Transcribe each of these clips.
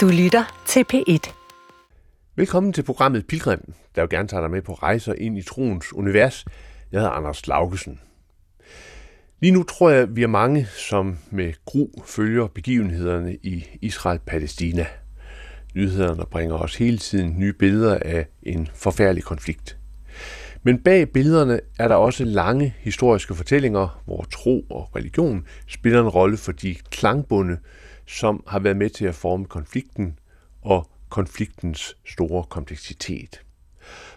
Du lytter til P1. Velkommen til programmet Pilgrim, der jo gerne tager dig med på rejser ind i troens univers. Jeg hedder Anders Laugesen. Lige nu tror jeg, vi er mange, som med gru følger begivenhederne i Israel-Palæstina. Nyhederne bringer os hele tiden nye billeder af en forfærdelig konflikt. Men bag billederne er der også lange historiske fortællinger, hvor tro og religion spiller en rolle for de klangbunde, som har været med til at forme konflikten og konfliktens store kompleksitet.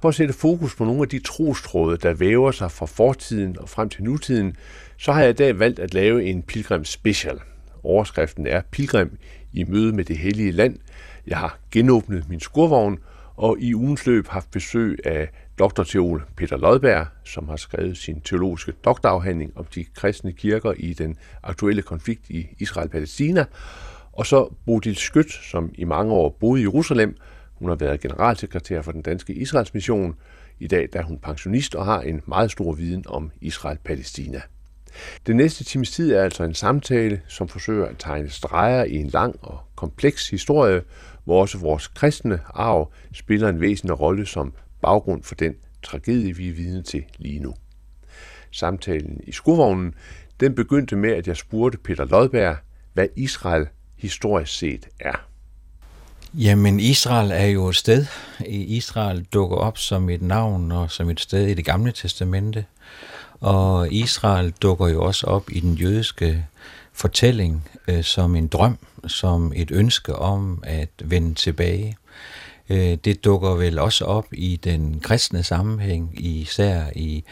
For at sætte fokus på nogle af de trostråde, der væver sig fra fortiden og frem til nutiden, så har jeg i dag valgt at lave en pilgrim special. Overskriften er Pilgrim i møde med det hellige land. Jeg har genåbnet min skurvogn, og i ugens løb haft besøg af doktorteol Peter Lodberg, som har skrevet sin teologiske doktorafhandling om de kristne kirker i den aktuelle konflikt i Israel-Palæstina, og så Bodil Skødt, som i mange år boede i Jerusalem. Hun har været generalsekretær for den danske Israels mission. I dag der er hun pensionist og har en meget stor viden om Israel-Palæstina. Den næste times tid er altså en samtale, som forsøger at tegne streger i en lang og kompleks historie, hvor også vores kristne arv spiller en væsentlig rolle som baggrund for den tragedie, vi er vidne til lige nu. Samtalen i skurvognen, den begyndte med, at jeg spurgte Peter Lodberg, hvad Israel historisk set er. Jamen, Israel er jo et sted. Israel dukker op som et navn og som et sted i det gamle testamente. Og Israel dukker jo også op i den jødiske fortælling øh, som en drøm, som et ønske om at vende tilbage. Øh, det dukker vel også op i den kristne sammenhæng, især i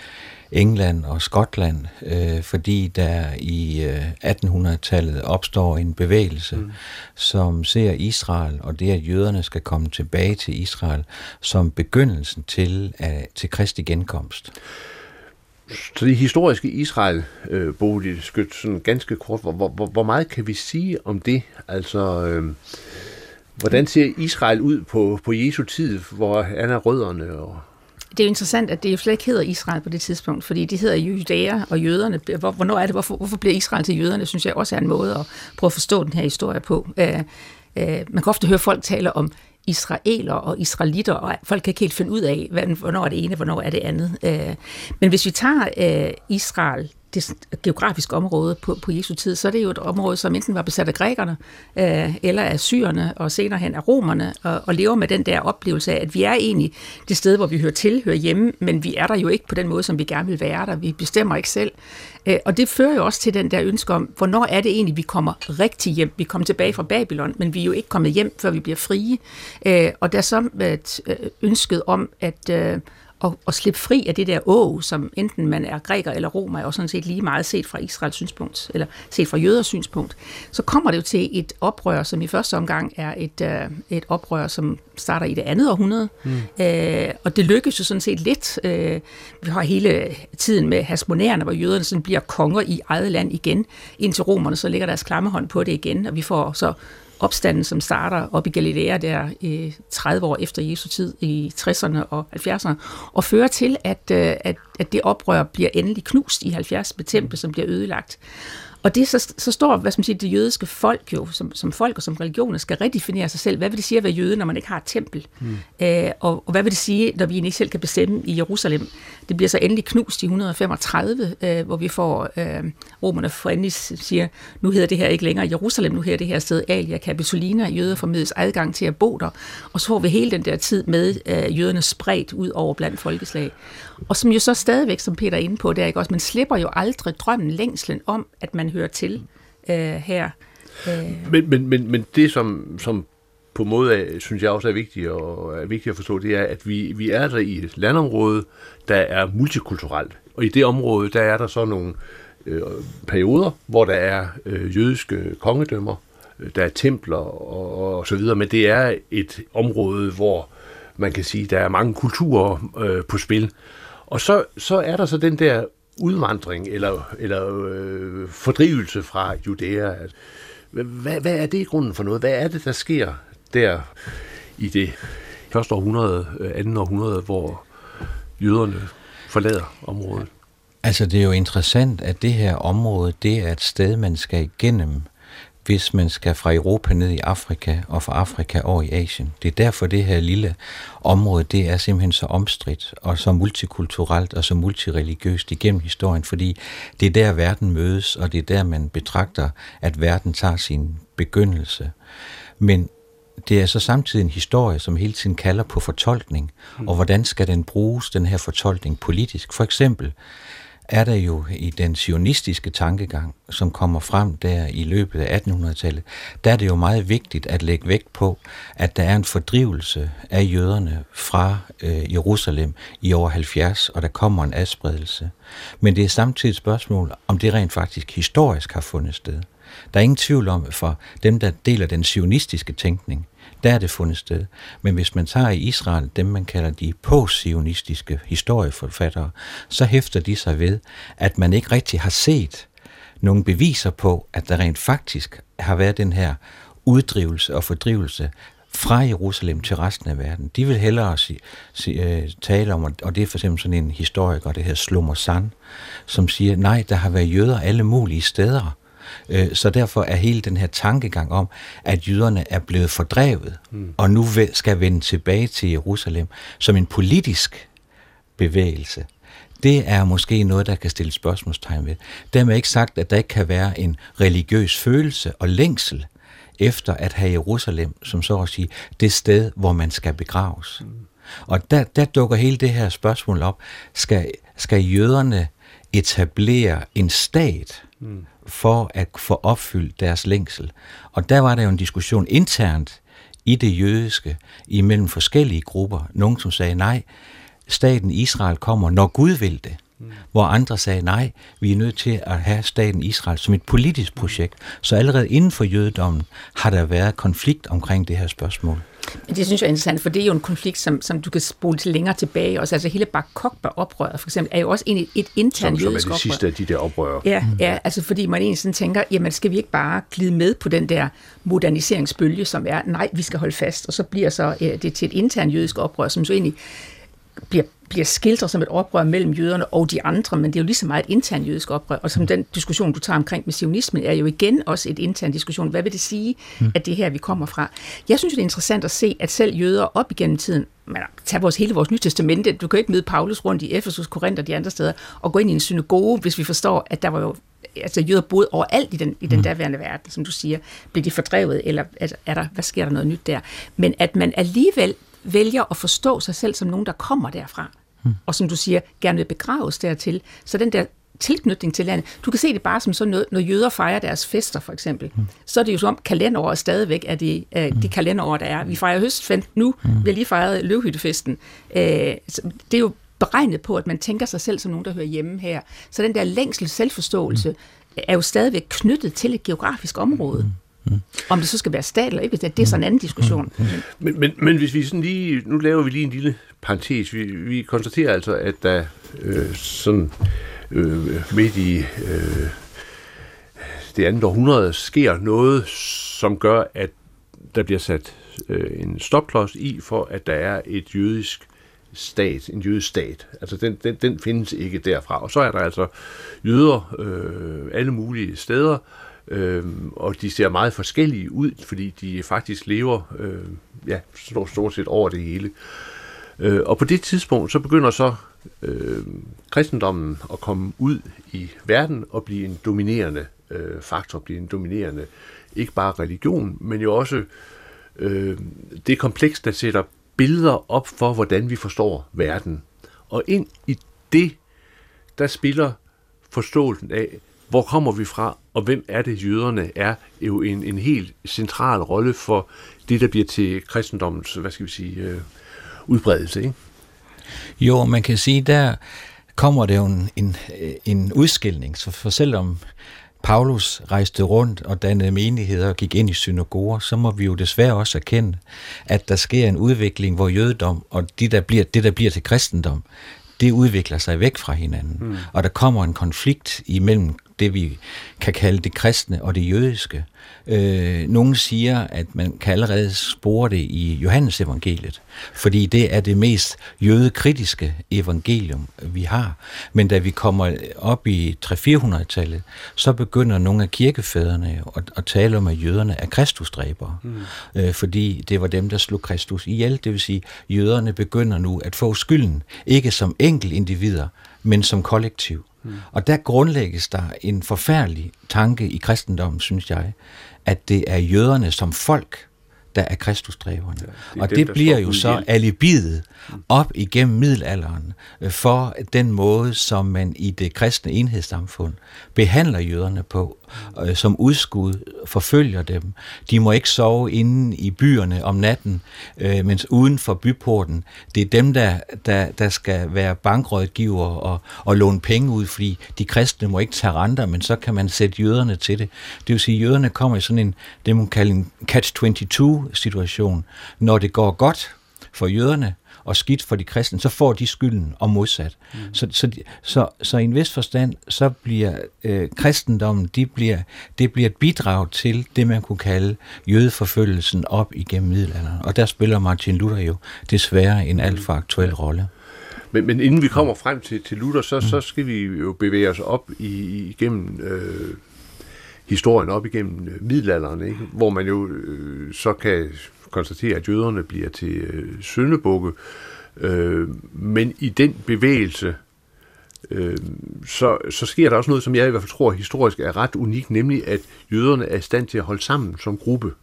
England og Skotland, øh, fordi der i øh, 1800-tallet opstår en bevægelse, mm. som ser Israel og det, at jøderne skal komme tilbage til Israel, som begyndelsen til, uh, til Kristi genkomst. Så det historiske Israel, øh, Bodil Skødt, sådan ganske kort, hvor, hvor, hvor meget kan vi sige om det? Altså, øh, hvordan ser Israel ud på, på Jesu tid, hvor han er rødderne og det er jo interessant, at det jo slet ikke hedder Israel på det tidspunkt, fordi det hedder judæer og jøderne. Hvornår er det? Hvorfor, hvorfor bliver Israel til jøderne? synes jeg også er en måde at prøve at forstå den her historie på. Uh, uh, man kan ofte høre folk tale om israeler og israelitter, og folk kan ikke helt finde ud af, hvornår er det ene, hvornår er det andet. Uh, men hvis vi tager uh, Israel det geografiske område på, på Jesu tid, så er det jo et område, som enten var besat af grækerne, øh, eller af syrerne, og senere hen af romerne, og, og lever med den der oplevelse af, at vi er egentlig det sted, hvor vi hører til, hører hjemme, men vi er der jo ikke på den måde, som vi gerne vil være der. Vi bestemmer ikke selv. Øh, og det fører jo også til den der ønske om, hvornår er det egentlig, vi kommer rigtig hjem? Vi kommer tilbage fra Babylon, men vi er jo ikke kommet hjem, før vi bliver frie. Øh, og der er så et øh, ønsket om, at... Øh, at, at slippe fri af det der å, som enten man er græker eller romer, og sådan set lige meget set fra Israels synspunkt, eller set fra jøders synspunkt, så kommer det jo til et oprør, som i første omgang er et, uh, et oprør, som starter i det andet århundrede. Mm. Uh, og det lykkes jo sådan set lidt. Uh, vi har hele tiden med hasmonærerne, hvor jøderne sådan bliver konger i eget land igen, indtil romerne så lægger deres klammehånd på det igen, og vi får så opstanden, som starter op i Galilea der øh, 30 år efter Jesu tid i 60'erne og 70'erne, og fører til, at, øh, at, at det oprør bliver endelig knust i 70 med tempel, som bliver ødelagt. Og det så, så står, hvad skal man sige, det jødiske folk jo, som, som folk og som religioner, skal redefinere sig selv. Hvad vil det sige at være jøde, når man ikke har et tempel? Mm. Øh, og, og hvad vil det sige, når vi ikke selv kan bestemme i Jerusalem? Det bliver så endelig knust i 135, øh, hvor vi får øh, romerne for endelig siger, nu hedder det her ikke længere Jerusalem, nu hedder det her sted Alia Capitolina, jøder formidles adgang til at bo der. Og så får vi hele den der tid med øh, jøderne spredt ud over blandt folkeslag. Og som jo så stadigvæk, som Peter er inde på, det er ikke også, man slipper jo aldrig drømmen, længslen om, at man hører til øh, her. Øh. Men, men, men, men det, som, som på måde af, synes jeg også er vigtigt, og er vigtigt at forstå, det er, at vi, vi er der i et landområde, der er multikulturelt. Og i det område, der er der så nogle øh, perioder, hvor der er øh, jødiske kongedømmer, øh, der er templer og, og så videre, men det er et område, hvor man kan sige, der er mange kulturer øh, på spil. Og så, så er der så den der udvandring eller, eller øh, fordrivelse fra Judæa. Hvad, hvad er det i grunden for noget? Hvad er det, der sker der i det første århundrede, øh, andet århundrede, hvor jøderne forlader området? Altså, det er jo interessant, at det her område, det er et sted, man skal igennem hvis man skal fra Europa ned i Afrika og fra Afrika over i Asien. Det er derfor det her lille område, det er simpelthen så omstridt og så multikulturelt og så multireligiøst igennem historien, fordi det er der verden mødes, og det er der man betragter, at verden tager sin begyndelse. Men det er så samtidig en historie, som hele tiden kalder på fortolkning, og hvordan skal den bruges, den her fortolkning politisk. For eksempel, er der jo i den sionistiske tankegang, som kommer frem der i løbet af 1800-tallet, der er det jo meget vigtigt at lægge vægt på, at der er en fordrivelse af jøderne fra øh, Jerusalem i over 70, og der kommer en adspredelse. Men det er samtidig et spørgsmål, om det rent faktisk historisk har fundet sted. Der er ingen tvivl om, for dem, der deler den sionistiske tænkning, der er det fundet sted. Men hvis man tager i Israel dem, man kalder de post-sionistiske historieforfattere, så hæfter de sig ved, at man ikke rigtig har set nogle beviser på, at der rent faktisk har været den her uddrivelse og fordrivelse fra Jerusalem til resten af verden. De vil hellere sige, si, uh, tale om, og det er for eksempel sådan en historiker, det her Slummer Sand, som siger, nej, der har været jøder alle mulige steder, så derfor er hele den her tankegang om, at jøderne er blevet fordrevet, mm. og nu skal vende tilbage til Jerusalem, som en politisk bevægelse, det er måske noget, der kan stille spørgsmålstegn ved. Dermed ikke sagt, at der ikke kan være en religiøs følelse og længsel efter at have Jerusalem, som så at sige, det sted, hvor man skal begraves. Mm. Og der, der dukker hele det her spørgsmål op. Skal, skal jøderne etablere en stat, mm for at få opfyldt deres længsel. Og der var der jo en diskussion internt i det jødiske imellem forskellige grupper. Nogle, som sagde, nej, staten Israel kommer, når Gud vil det. Mm. Hvor andre sagde, nej, vi er nødt til at have staten Israel som et politisk projekt. Så allerede inden for jødedommen har der været konflikt omkring det her spørgsmål. Men det synes jeg er interessant, for det er jo en konflikt, som, som du kan spole til længere tilbage også. Altså hele Bar oprøret for eksempel, er jo også et, et internt jødisk oprør. Som er det sidste af de der oprør. Ja, ja, altså fordi man egentlig sådan tænker, jamen skal vi ikke bare glide med på den der moderniseringsbølge, som er, nej, vi skal holde fast, og så bliver så ja, det til et internt jødisk oprør, som så egentlig bliver bliver skildret som et oprør mellem jøderne og de andre, men det er jo lige så meget et internt jødisk oprør, og som den diskussion, du tager omkring med sionismen, er jo igen også et intern diskussion. Hvad vil det sige, mm. at det her, vi kommer fra? Jeg synes, det er interessant at se, at selv jøder op igennem tiden, man tager vores, hele vores nye testamente, du kan ikke møde Paulus rundt i Efesus, Korinth og de andre steder, og gå ind i en synagoge, hvis vi forstår, at der var jo altså jøder boede overalt i den, i den mm. daværende verden, som du siger. Blev de fordrevet, eller er, er der, hvad sker der noget nyt der? Men at man alligevel vælger at forstå sig selv som nogen, der kommer derfra mm. og som du siger, gerne vil begraves dertil. Så den der tilknytning til landet. Du kan se det bare som sådan noget, når jøder fejrer deres fester, for eksempel. Mm. Så er det jo som om kalenderåret stadigvæk er det, uh, mm. det kalenderår, der er. Vi fejrer høstfest nu, mm. vi har lige fejret løvhyttefesten. Uh, det er jo beregnet på, at man tænker sig selv som nogen, der hører hjemme her. Så den der længsel selvforståelse mm. er jo stadigvæk knyttet til et geografisk område. Mm. Mm. Om det så skal være stat eller ikke, det er sådan en anden diskussion. Mm. Mm. Men, men, men hvis vi sådan lige, nu laver vi lige en lille parentes. Vi, vi konstaterer altså, at der øh, sådan øh, midt i øh, det andet århundrede sker noget, som gør, at der bliver sat øh, en stopklods i, for at der er et jødisk stat, en jødisk stat. Altså den, den, den findes ikke derfra. Og så er der altså jøder øh, alle mulige steder, øh, Øhm, og de ser meget forskellige ud, fordi de faktisk lever øh, ja, stort, stort set over det hele. Øh, og på det tidspunkt, så begynder så øh, kristendommen at komme ud i verden og blive en dominerende øh, faktor, blive en dominerende, ikke bare religion, men jo også øh, det kompleks, der sætter billeder op for, hvordan vi forstår verden. Og ind i det, der spiller forståelsen af, hvor kommer vi fra, og hvem er det, jøderne er, jo en, en helt central rolle for det, der bliver til kristendommens, hvad skal vi sige, øh, udbredelse, ikke? Jo, man kan sige, der kommer det jo en, en, en udskilning, så for selvom Paulus rejste rundt og dannede menigheder og gik ind i synagoger, så må vi jo desværre også erkende, at der sker en udvikling, hvor jødedom og det, der bliver, det, der bliver til kristendom, det udvikler sig væk fra hinanden. Mm. Og der kommer en konflikt imellem det, vi kan kalde det kristne og det jødiske. Øh, nogle siger, at man kan allerede spore det i Johannes evangeliet, fordi det er det mest jødekritiske evangelium, vi har. Men da vi kommer op i 300-400-tallet, så begynder nogle af kirkefædrene at, at tale om, at jøderne er kristusdræbere, mm. øh, fordi det var dem, der slog Kristus ihjel. Det vil sige, jøderne begynder nu at få skylden, ikke som enkel individer, men som kollektiv. Mm. Og der grundlægges der en forfærdelig tanke i kristendommen, synes jeg, at det er jøderne som folk, der er kristusdreverne. Ja, det og dem, det bliver jo så alibiet op igennem middelalderen for den måde, som man i det kristne enhedssamfund behandler jøderne på, øh, som udskud forfølger dem. De må ikke sove inde i byerne om natten, øh, mens uden for byporten, det er dem, der, der, der skal være bankrådgiver og, og låne penge ud, fordi de kristne må ikke tage renter, men så kan man sætte jøderne til det. Det vil sige, at jøderne kommer i sådan en, det man kalder en catch-22-situation. Når det går godt for jøderne, og skidt for de kristne, så får de skylden og modsat. Mm. Så, så, så, så i en vis forstand, så bliver øh, kristendommen, de bliver, det bliver et bidrag til det, man kunne kalde jødeforfølgelsen op igennem middelalderen. Og der spiller Martin Luther jo desværre en alt for aktuel rolle. Men, men inden vi kommer frem til, til Luther, så, mm. så skal vi jo bevæge os op i, igennem øh, historien, op igennem øh, middelalderen, ikke? hvor man jo øh, så kan konstatere, at jøderne bliver til øh, syndebukke. Øh, men i den bevægelse, øh, så, så sker der også noget, som jeg i hvert fald tror historisk er ret unikt, nemlig at jøderne er i stand til at holde sammen som gruppe.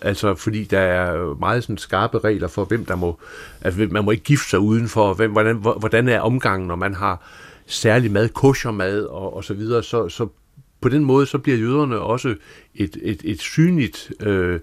Altså, fordi der er meget sådan skarpe regler for, hvem der må, altså man må ikke gifte sig udenfor, hvem, hvordan, hvordan er omgangen, når man har særlig mad, kosher mad og, og så videre, så, så på den måde, så bliver jøderne også et, et, et synligt øh,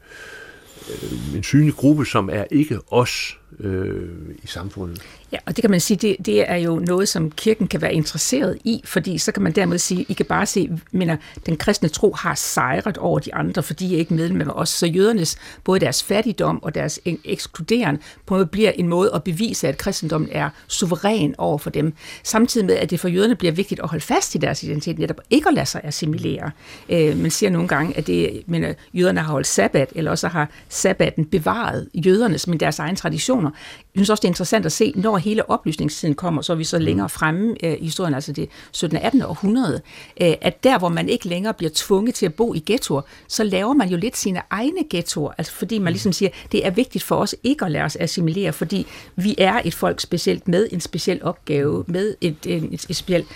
en synlig gruppe, som er ikke os øh, i samfundet. Ja, og det kan man sige, det, det er jo noget, som kirken kan være interesseret i, fordi så kan man dermed sige, I kan bare se, men den kristne tro har sejret over de andre, fordi I er ikke medlem med os. Så jødernes, både deres fattigdom og deres ekskluderen, på en måde bliver en måde at bevise, at kristendommen er suveræn over for dem. Samtidig med, at det for jøderne bliver vigtigt at holde fast i deres identitet, netop ikke at lade sig assimilere. Øh, man siger nogle gange, at det, men, jøderne har holdt sabbat, eller også har sabbaten bevaret jødernes, men deres egen tradition traditioner. Jeg synes også, det er interessant at se, når hele oplysningstiden kommer, så er vi så mm. længere fremme øh, i historien, altså det 17. og 18. århundrede, øh, at der, hvor man ikke længere bliver tvunget til at bo i ghettoer, så laver man jo lidt sine egne ghettoer, altså fordi man mm. ligesom siger, det er vigtigt for os ikke at lade os assimilere, fordi vi er et folk specielt med en speciel opgave, med et, et, et, et specielt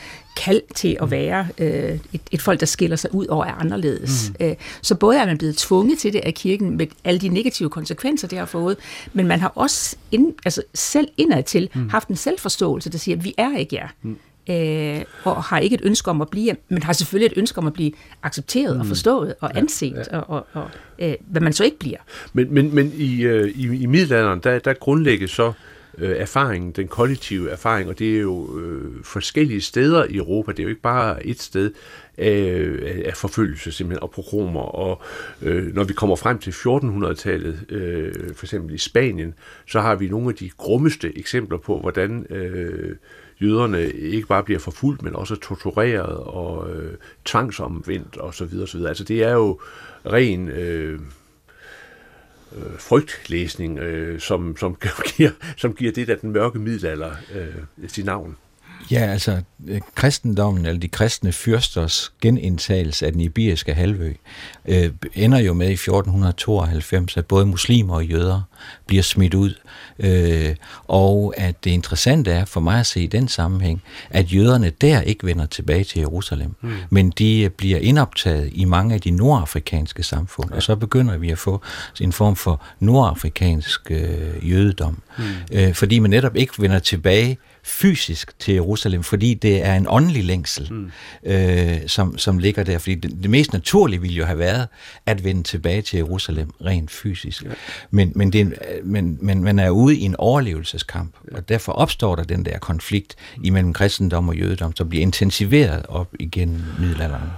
kald til at mm. være øh, et, et folk, der skiller sig ud og er anderledes. Mm. Øh, så både er man blevet tvunget til det af kirken med alle de negative konsekvenser, det har fået, men man har også ind, altså selv indadtil mm. haft en selvforståelse, der siger, at vi er ikke jer. Mm øh, og har ikke et ønske om at blive, men har selvfølgelig et ønske om at blive accepteret mm. og forstået og anset, ja, ja. og, og, og øh, hvad man så ikke bliver. Men, men, men i, øh, i, i middelalderen, der, der grundlægges så øh, Øh, erfaringen, den kollektive erfaring, og det er jo øh, forskellige steder i Europa, det er jo ikke bare et sted øh, af, af forfølgelse simpelthen, og pogromer, og øh, når vi kommer frem til 1400-tallet, øh, for eksempel i Spanien, så har vi nogle af de grummeste eksempler på, hvordan øh, jøderne ikke bare bliver forfulgt, men også tortureret og øh, tvangsomvendt osv. osv. Altså det er jo ren... Øh, øh, frygtlæsning, øh, som, som, giver, som giver det der den mørke middelalder øh, sit navn. Ja, altså øh, kristendommen, eller de kristne fyrsters genindtagelse af den iberiske halvø, øh, ender jo med i 1492, at både muslimer og jøder bliver smidt ud. Øh, og at det interessante er for mig at se i den sammenhæng, at jøderne der ikke vender tilbage til Jerusalem, mm. men de bliver indoptaget i mange af de nordafrikanske samfund, ja. og så begynder vi at få en form for nordafrikansk øh, jødedom, mm. øh, fordi man netop ikke vender tilbage fysisk til Jerusalem, fordi det er en åndelig længsel, mm. øh, som, som ligger der. Fordi det, det mest naturlige ville jo have været at vende tilbage til Jerusalem rent fysisk. Ja. Men, men, det, men, men man er ude i en overlevelseskamp, ja. og derfor opstår der den der konflikt imellem kristendom og jødedom, som bliver intensiveret op igen middelalderen.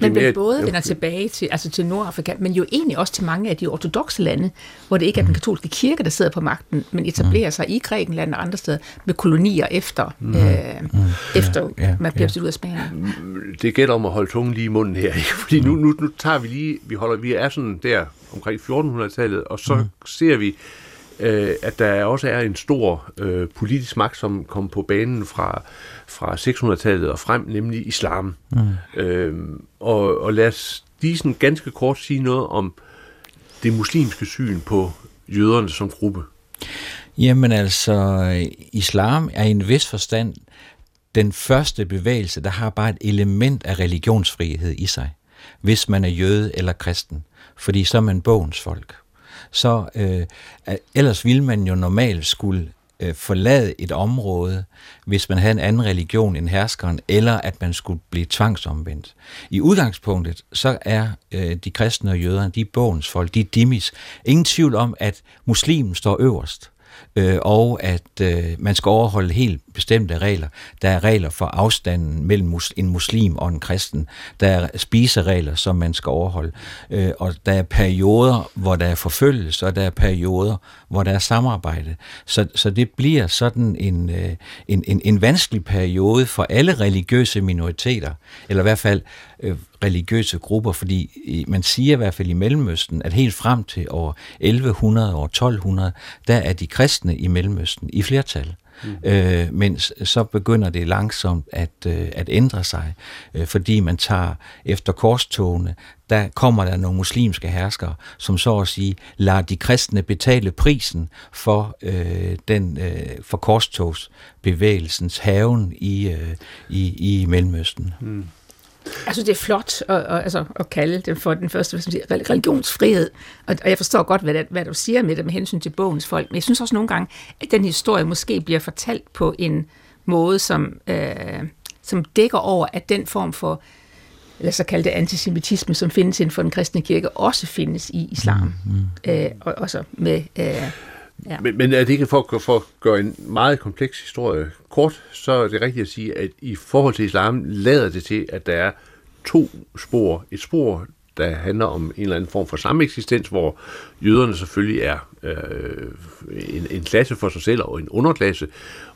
Men mere- man både vender tilbage til, altså til Nordafrika, men jo egentlig også til mange af de ortodoxe lande, hvor det ikke er Mm. den katolske kirke, der sidder på magten, men etablerer sig i Grækenland og andre steder med kolonier efter, Mm. øh, efter Ja, man ja. bliver ja. ud af Spanien. det gælder om at holde tungen lige i munden her, ikke? fordi nu, nu, nu tager vi lige, vi holder, vi er sådan der omkring 1400-tallet, og så mm. ser vi, øh, at der også er en stor øh, politisk magt, som kom på banen fra, fra 600-tallet og frem, nemlig islam. Mm. Øh, og, og lad os lige sådan ganske kort sige noget om det muslimske syn på jøderne som gruppe. Jamen altså, islam er i en vis forstand den første bevægelse, der har bare et element af religionsfrihed i sig, hvis man er jøde eller kristen, fordi så er man bogens folk. Så øh, ellers ville man jo normalt skulle øh, forlade et område, hvis man havde en anden religion end herskeren, eller at man skulle blive tvangsomvendt. I udgangspunktet, så er øh, de kristne og jøderne, de er bogens folk, de er dimis. Ingen tvivl om, at muslimen står øverst øh, og at øh, man skal overholde helt bestemte regler. Der er regler for afstanden mellem mus- en muslim og en kristen. Der er spiseregler, som man skal overholde. Øh, og der er perioder, hvor der er forfølgelse, og der er perioder, hvor der er samarbejde. Så, så det bliver sådan en, øh, en, en, en vanskelig periode for alle religiøse minoriteter, eller i hvert fald øh, religiøse grupper, fordi øh, man siger i hvert fald i Mellemøsten, at helt frem til år 1100 og 1200, der er de kristne i Mellemøsten i flertal. Mm. Øh, mens så begynder det langsomt at, øh, at ændre sig, øh, fordi man tager efter korstogene, der kommer der nogle muslimske herskere, som så at sige lader de kristne betale prisen for øh, den øh, for korstogsbevægelsens haven i, øh, i, i Mellemøsten. Mm. Jeg synes, det er flot at, at, altså, at kalde det for den første religionsfrihed. Og, og jeg forstår godt, hvad, det, hvad du siger med det med hensyn til bogens folk. Men jeg synes også nogle gange, at den historie måske bliver fortalt på en måde, som, øh, som dækker over, at den form for lad os så kalde det antisemitisme, som findes inden for den kristne kirke, også findes i islam. Mm, øh, og også med... Øh, ja. Men, men er det ikke for, for at gøre en meget kompleks historie kort, så er det rigtigt at sige, at i forhold til islam lader det til, at der er to spor. Et spor, der handler om en eller anden form for sameksistens, hvor jøderne selvfølgelig er øh, en, en klasse for sig selv og en underklasse,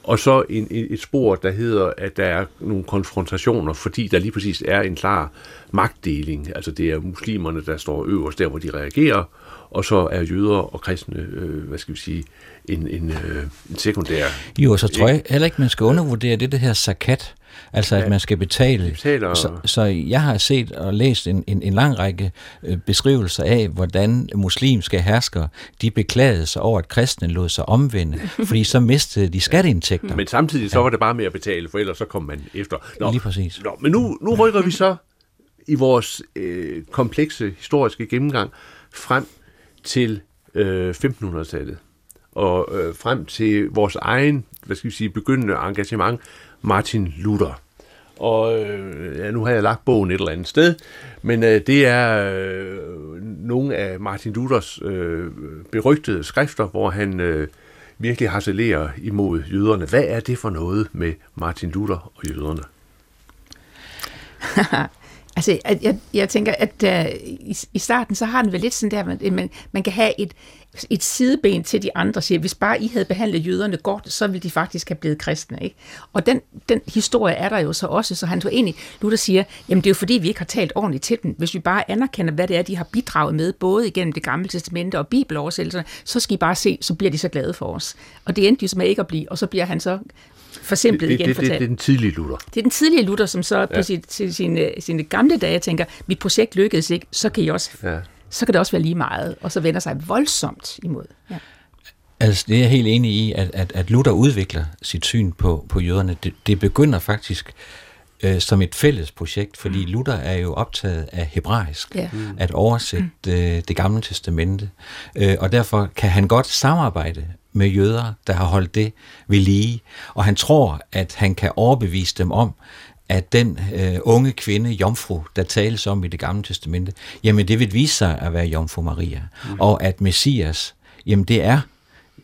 og så en, et spor, der hedder, at der er nogle konfrontationer, fordi der lige præcis er en klar magtdeling. Altså det er muslimerne, der står øverst der, hvor de reagerer, og så er jøder og kristne, øh, hvad skal vi sige, en, en, øh, en sekundær. Jo, så tror jeg heller ikke, man skal undervurdere det, der her zakat. Altså, at Ja. man skal betale. betaler- Så, så jeg har set og læst en, en, en lang række øh, beskrivelser af, hvordan muslimske herskere, de beklagede sig over, at kristne lod sig omvende, fordi så mistede de skatteindtægter. Men samtidig så var det bare med at betale, for ellers så kom man efter. Lige præcis. Nå, men nu, nu rykker vi så i vores øh, komplekse historiske gennemgang frem til øh, 1500-tallet og øh, frem til vores egen, hvad skal vi sige, begyndende engagement, Martin Luther. Og øh, ja, nu har jeg lagt bogen et eller andet sted, men øh, det er øh, nogle af Martin Luthers øh, berygtede skrifter, hvor han øh, virkelig harcelerer imod jøderne. Hvad er det for noget med Martin Luther og jøderne? Altså, at jeg, jeg tænker, at uh, i, i starten, så har den vel lidt sådan der, at man, man kan have et, et sideben til de andre, siger, hvis bare I havde behandlet jøderne godt, så ville de faktisk have blevet kristne, ikke? Og den, den historie er der jo så også, så han tog egentlig, Luther siger, jamen det er jo fordi, vi ikke har talt ordentligt til dem. Hvis vi bare anerkender, hvad det er, de har bidraget med, både igennem det gamle testamente og bibeloversættelserne, så skal I bare se, så bliver de så glade for os. Og det endte jo som ikke at blive, og så bliver han så forsimplet det, igen det, det, fortalt. det er den tidlige Luther. Det er den tidlige Luther, som så på sit, til sine, sine gamle dage tænker, mit projekt lykkedes ikke, så kan, I også, Ja. så kan det også være lige meget, og så vender sig voldsomt imod. Ja. Altså, det er jeg helt enig i, at, at, at Luther udvikler sit syn på, på jøderne. Det, det begynder faktisk øh, som et fælles projekt, fordi Luther er jo optaget af hebraisk, Ja. at oversætte øh, det gamle testamente, øh, og derfor kan han godt samarbejde med jøder, der har holdt det ved lige, og han tror, at han kan overbevise dem om, at den øh, unge kvinde, jomfru, der tales om i det gamle testamente, jamen det vil vise sig at være jomfru Maria, mm. og at Messias, jamen det er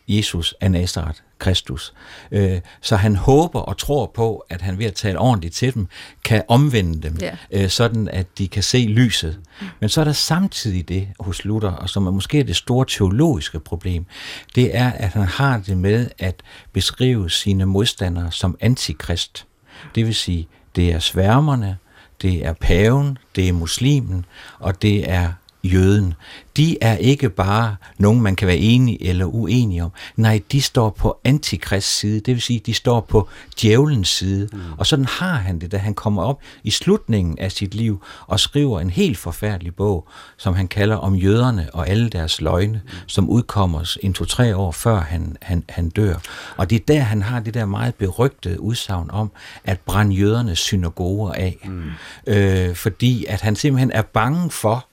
Jesus af Nazareth, Kristus. Øh, så han håber og tror på, at han ved at tale ordentligt til dem, kan omvende dem, Ja. øh, sådan at de kan se lyset. Men så er der samtidig det hos Luther, og som er måske det store teologiske problem, det er, at han har det med at beskrive sine modstandere som antikrist. Det vil sige, det er sværmerne, det er paven, det er muslimen, og det er jøden. De er ikke bare nogen, man kan være enig eller uenig om. Nej, de står på antikrists side, det vil sige, de står på djævelens side. Mm. Og sådan har han det, da han kommer op i slutningen af sit liv og skriver en helt forfærdelig bog, som han kalder om jøderne og alle deres løgne, mm. som udkommer en to-tre år før han, han, han dør. Og det er der, han har det der meget berygtede udsagn om at brænde jødernes synagoger af. Mm. Øh, fordi at han simpelthen er bange for,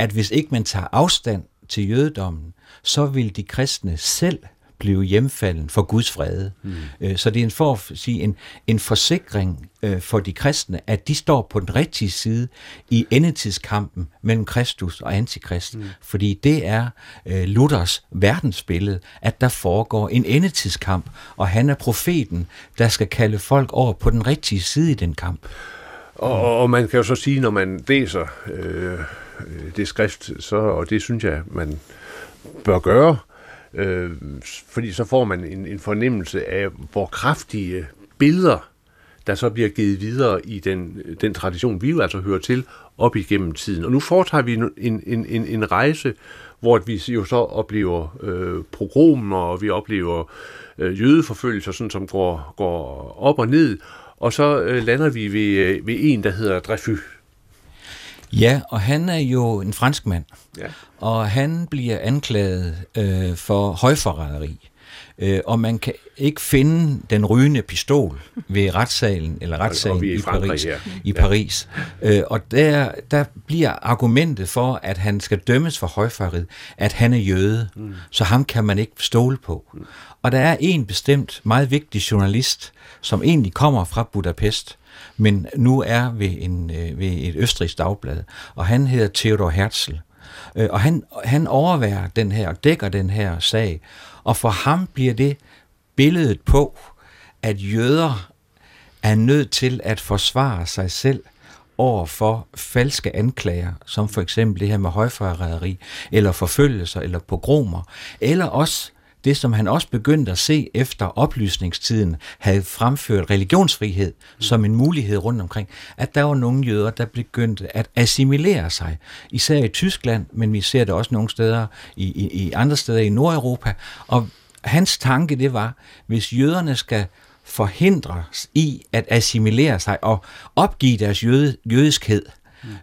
at hvis ikke man tager afstand til jødedommen, så vil de kristne selv blive hjemfalden for Guds fred. Mm. Så det er en, for at sige, en, en forsikring øh, for de kristne, at de står på den rigtige side i endetidskampen mellem Kristus og Antikrist. Mm. Fordi det er øh, Luthers verdensbillede, at der foregår en endetidskamp, og han er profeten, der skal kalde folk over på den rigtige side i den kamp. Og, og man kan jo så sige, når man læser øh, Øh, det skrift, så, og det synes jeg, man bør gøre, øh, fordi så får man en, en fornemmelse af, hvor kraftige billeder, der så bliver givet videre i den, den tradition, vi jo altså hører til op igennem tiden. Og nu foretager vi en, en, en, en rejse, hvor vi jo så oplever øh, pogromer, og vi oplever øh, jødeforfølgelser, sådan, som går, går op og ned, og så øh, lander vi ved, øh, ved en, der hedder Dreyfus. Ja, og han er jo en fransk mand, Ja. og han bliver anklaget øh, for højforræderi. Øh, og man kan ikke finde den rygende pistol ved retssalen eller retssagen og er i i Paris. her. I Paris. Øh, og der, der bliver argumentet for, at han skal dømmes for højforræderi, at han er jøde, mm. så ham kan man ikke stole på. Mm. Og der er en bestemt meget vigtig journalist, som egentlig kommer fra Budapest, men nu er ved, en, øh, ved et østrigsk dagblad, og han hedder Theodor Herzl. Øh, og han, han overværer den her, og dækker den her sag, og for ham bliver det billedet på, at jøder er nødt til at forsvare sig selv over for falske anklager, som for eksempel det her med højforræderi, eller forfølgelser, eller pogromer, eller også det, som han også begyndte at se efter oplysningstiden, havde fremført religionsfrihed som en mulighed rundt omkring, at der var nogle jøder, der begyndte at assimilere sig, især i Tyskland, men vi ser det også nogle steder i, i, i andre steder i Nordeuropa, og hans tanke det var, hvis jøderne skal forhindres i at assimilere sig og opgive deres jøde, jødiskhed,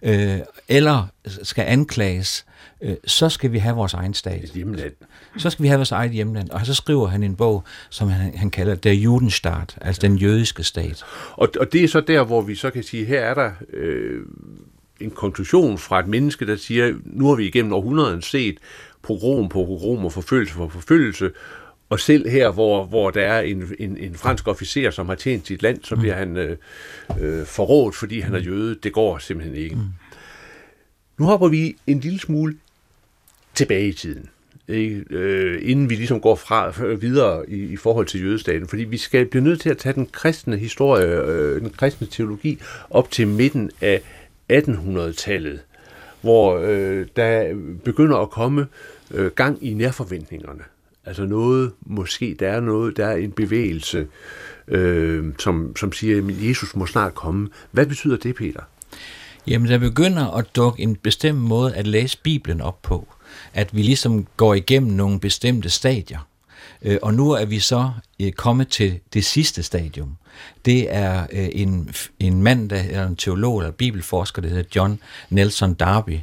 øh, eller skal anklages, øh, så skal vi have vores egen stat. Et hjemland. Så skal vi have vores eget hjemland. Og så skriver han en bog, som han, han kalder Der Judenstaat, altså den jødiske stat. Og, og det er så der, hvor vi så kan sige, her er der øh, en konklusion fra et menneske, der siger, nu har vi igennem århundreden set pogrom på pogrom og forfølgelse på forfølgelse, og selv her, hvor, hvor der er en, en, en fransk officer, som har tjent sit land, så bliver han øh, øh, forrådt, fordi han er jøde. Det går simpelthen ikke. Mm. Nu hopper vi en lille smule tilbage i tiden. Ikke? Øh, inden vi ligesom går fra videre i, i forhold til jødestaten, fordi vi skal blive nødt til at tage den kristne historie, øh, den kristne teologi op til midten af 1800-tallet, hvor øh, der begynder at komme øh, gang i nærforventningerne. Altså noget, måske der er noget, der er en bevægelse, øh, som, som siger, at Jesus må snart komme. Hvad betyder det, Peter? Jamen, der begynder at dukke en bestemt måde at læse Bibelen op på. At vi ligesom går igennem nogle bestemte stadier. Øh, og nu er vi så øh, kommet til det sidste stadium. Det er øh, en, en mand, der er en teolog eller bibelforsker, der hedder John Nelson Darby.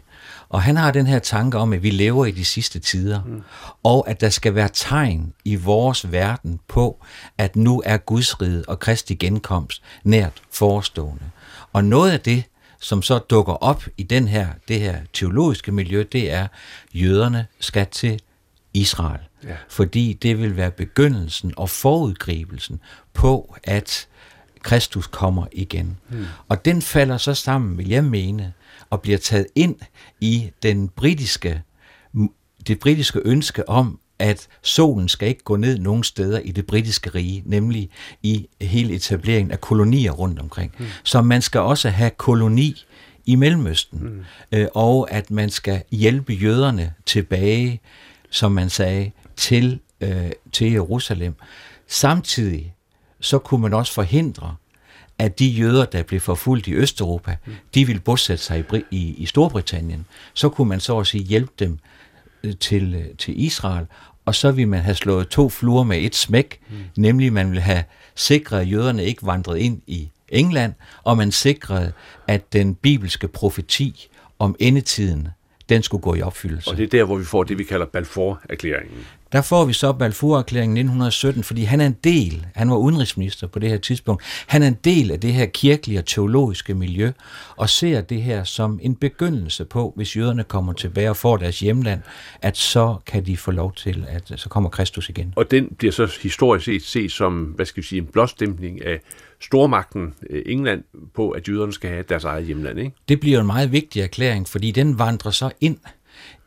Og han har den her tanke om, at vi lever i de sidste tider, mm. og at der skal være tegn i vores verden på, at nu er Guds rige og Kristi genkomst nært forestående. Og noget af det, som så dukker op i den her, det her teologiske miljø, det er, jøderne skal til Israel. Ja. Fordi det vil være begyndelsen og forudgrivelsen på, at Kristus kommer igen. Hmm. Og den falder så sammen, vil jeg mene, og bliver taget ind i den britiske, det britiske ønske om at solen skal ikke gå ned nogen steder i det britiske rige, nemlig i hele etableringen af kolonier rundt omkring. Mm. Så man skal også have koloni i Mellemøsten, mm. øh, og at man skal hjælpe jøderne tilbage, som man sagde, til, øh, til Jerusalem. Samtidig så kunne man også forhindre, at de jøder, der blev forfulgt i Østeuropa, de ville bosætte sig i, i, i Storbritannien. Så kunne man så at sige hjælpe dem øh, til, øh, til Israel, og så ville man have slået to fluer med et smæk, mm. nemlig man ville have sikret, at jøderne ikke vandrede ind i England, og man sikrede, at den bibelske profeti om endetiden, den skulle gå i opfyldelse. Og det er der, hvor vi får det, vi kalder Balfour-erklæringen. Der får vi så Balfour-erklæringen 1917, fordi han er en del, han var udenrigsminister på det her tidspunkt, han er en del af det her kirkelige og teologiske miljø, og ser det her som en begyndelse på, hvis jøderne kommer tilbage og får deres hjemland, at så kan de få lov til, at så kommer Kristus igen. Og den bliver så historisk set set som, hvad skal vi sige, en blåstemning af stormagten øh, England på, at jøderne skal have deres eget hjemland, ikke? Det bliver en meget vigtig erklæring, fordi den vandrer så ind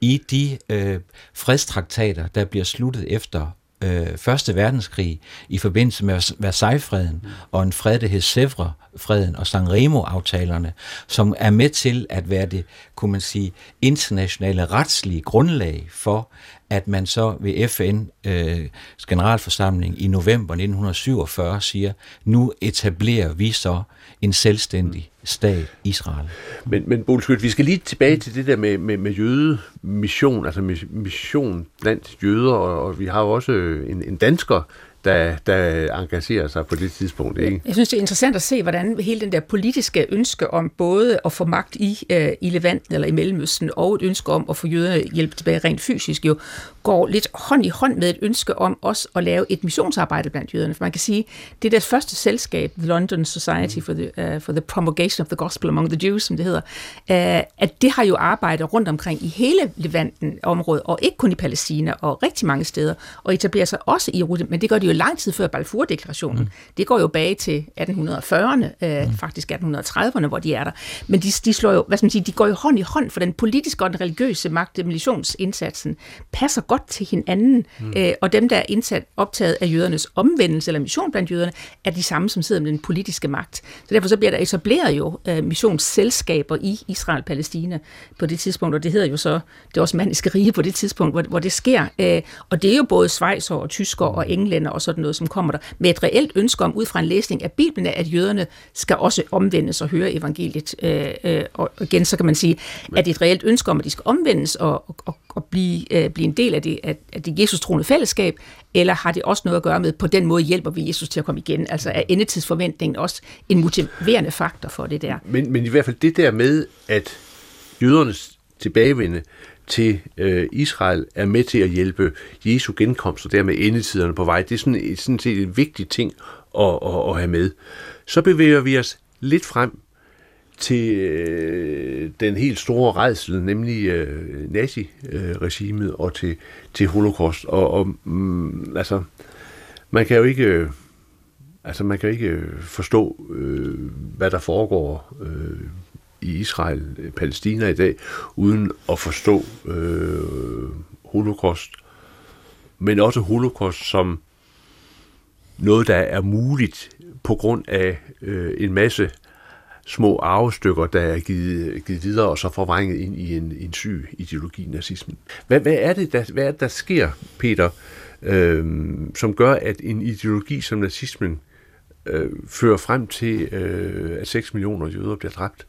i de øh, fredstraktater, der bliver sluttet efter øh, Første Verdenskrig i forbindelse med Versailles-freden mm. og en fred, der hed Sèvres-freden og Sanremo-aftalerne, som er med til at være det, kunne man sige, internationale retslige grundlag for, at man så ved FN øh, generalforsamling i november 1947 siger, nu etablerer vi så en selvstændig stat, Israel. Men, men Bolskyld, vi skal lige tilbage til det der med, med, med jødemission, altså mission blandt jøder, og, og vi har jo også en, en dansker, der, der engagerer sig på det tidspunkt. Ikke? Jeg synes, det er interessant at se, hvordan hele den der politiske ønske om både at få magt i, øh, i Levanten eller i Mellemøsten, og et ønske om at få jøderne hjælp tilbage rent fysisk, jo går lidt hånd i hånd med et ønske om også at lave et missionsarbejde blandt jøderne. For man kan sige, det er det første selskab, The London Society for the, uh, for the Promulgation of the Gospel Among the Jews, som det hedder, uh, at det har jo arbejdet rundt omkring i hele Levanten-området, og ikke kun i Palæstina, og rigtig mange steder, og etablerer sig også i Jerusalem, men det gør de jo lang tid før Balfour-deklarationen. Mm. Det går jo bag til 1840'erne, øh, mm. faktisk 1830'erne, hvor de er der. Men de, de slår jo, hvad skal man sige, de går jo hånd i hånd, for den politiske og den religiøse magt, missionsindsatsen, passer godt til hinanden, mm. øh, og dem, der er indsat, optaget af jødernes omvendelse eller mission blandt jøderne, er de samme, som sidder med den politiske magt. Så derfor så bliver der etableret jo øh, missionsselskaber i Israel-Palæstina på det tidspunkt, og det hedder jo så det osmanniske rige på det tidspunkt, hvor, hvor det sker. Øh, og det er jo både svejser og tysker og englænder og sådan noget, som kommer der, med et reelt ønske om, ud fra en læsning af Bibelen, at jøderne skal også omvendes og høre evangeliet. Øh, øh, og igen, så kan man sige, at det er et reelt ønske om, at de skal omvendes og, og, og blive, øh, blive en del af det, af, af det Jesus-troende fællesskab, eller har det også noget at gøre med, på den måde hjælper vi Jesus til at komme igen? Altså er endetidsforventningen også en motiverende faktor for det der? Men, men i hvert fald det der med, at jødernes tilbagevende til øh, Israel er med til at hjælpe Jesu genkomst og dermed endetiderne på vej. Det er sådan, sådan set en vigtig ting at, at, at have med. Så bevæger vi os lidt frem til øh, den helt store redsel, nemlig øh, nazi-regimet og til, til holocaust. Og, og mm, altså, man kan jo ikke... Øh, altså, man kan ikke øh, forstå, øh, hvad der foregår øh, i Israel, øh, Palæstina i dag, uden at forstå øh, holocaust, men også holocaust som noget, der er muligt på grund af øh, en masse små arvestykker, der er givet, givet videre og så forvrænget ind i en, en syg ideologi, nazismen. Hvad, hvad, er det, der, hvad er det, der sker, Peter, øh, som gør, at en ideologi som nazismen øh, fører frem til, øh, at 6 millioner jøder bliver dræbt?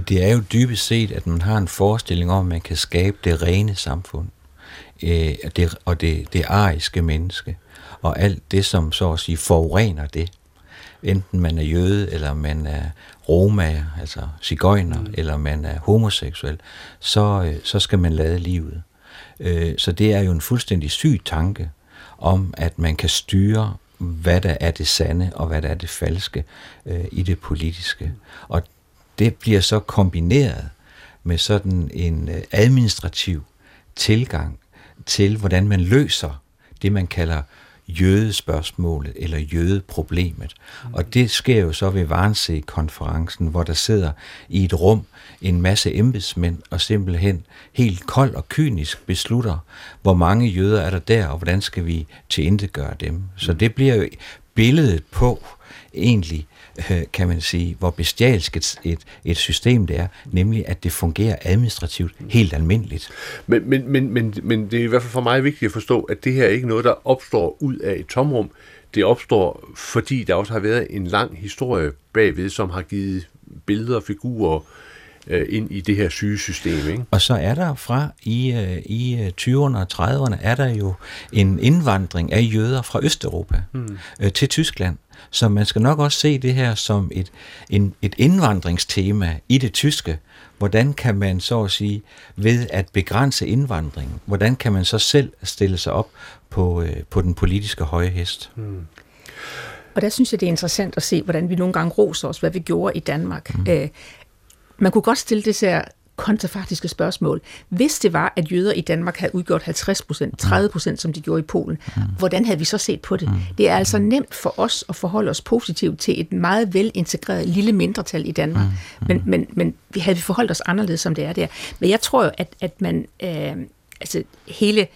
Det er jo dybest set, at man har en forestilling om, at man kan skabe det rene samfund, øh, det, og det, det ariske menneske, og alt det, som så at sige forurener det. Enten man er jøde, eller man er roma, altså cigøjner, mm. eller man er homoseksuel, så, øh, så skal man lade livet. Øh, så det er jo en fuldstændig syg tanke om, at man kan styre hvad der er det sande og hvad der er det falske øh, i det politiske. Og det bliver så kombineret med sådan en øh, administrativ tilgang til, hvordan man løser det, man kalder jødespørgsmålet eller jødeproblemet. Og det sker jo så ved Varnsee-konferencen, hvor der sidder i et rum en masse embedsmænd og simpelthen helt kold og kynisk beslutter, hvor mange jøder er der der, og hvordan skal vi tilintetgøre dem. Så det bliver jo billedet på egentlig, øh, kan man sige, hvor bestialsk et, et, et system det er, nemlig at det fungerer administrativt helt almindeligt. Men, men, men, men, men det er i hvert fald for mig vigtigt at forstå, at det her er ikke noget, der opstår ud af et tomrum. Det opstår, fordi der også har været en lang historie bagved, som har givet billeder og figurer øh, ind i det her sygesystem. Ikke? Og så er der fra i, øh, i 20'erne og 30'erne, er der jo en indvandring af jøder fra Østeuropa mm. øh, til Tyskland. Så man skal nok også se det her som et, en, et indvandringstema i det tyske. Hvordan kan man så at sige, ved at begrænse indvandringen, hvordan kan man så selv stille sig op på, øh, på den politiske høje hest? Mm. Og der synes jeg, det er interessant at se, hvordan vi nogle gange roser os, hvad vi gjorde i Danmark. Mm. Øh, man kunne godt stille det her kontrafaktiske spørgsmål. Hvis det var, at jøder i Danmark havde udgjort 50 procent, 30 procent, som de gjorde i Polen, mm. hvordan havde vi så set på det? Mm. Det er altså nemt for os at forholde os positivt til et meget velintegreret lille mindretal i Danmark. Mm. Men, men, men vi havde vi forholdt os anderledes, som det er der. Men jeg tror jo, at, at man, øh, altså hele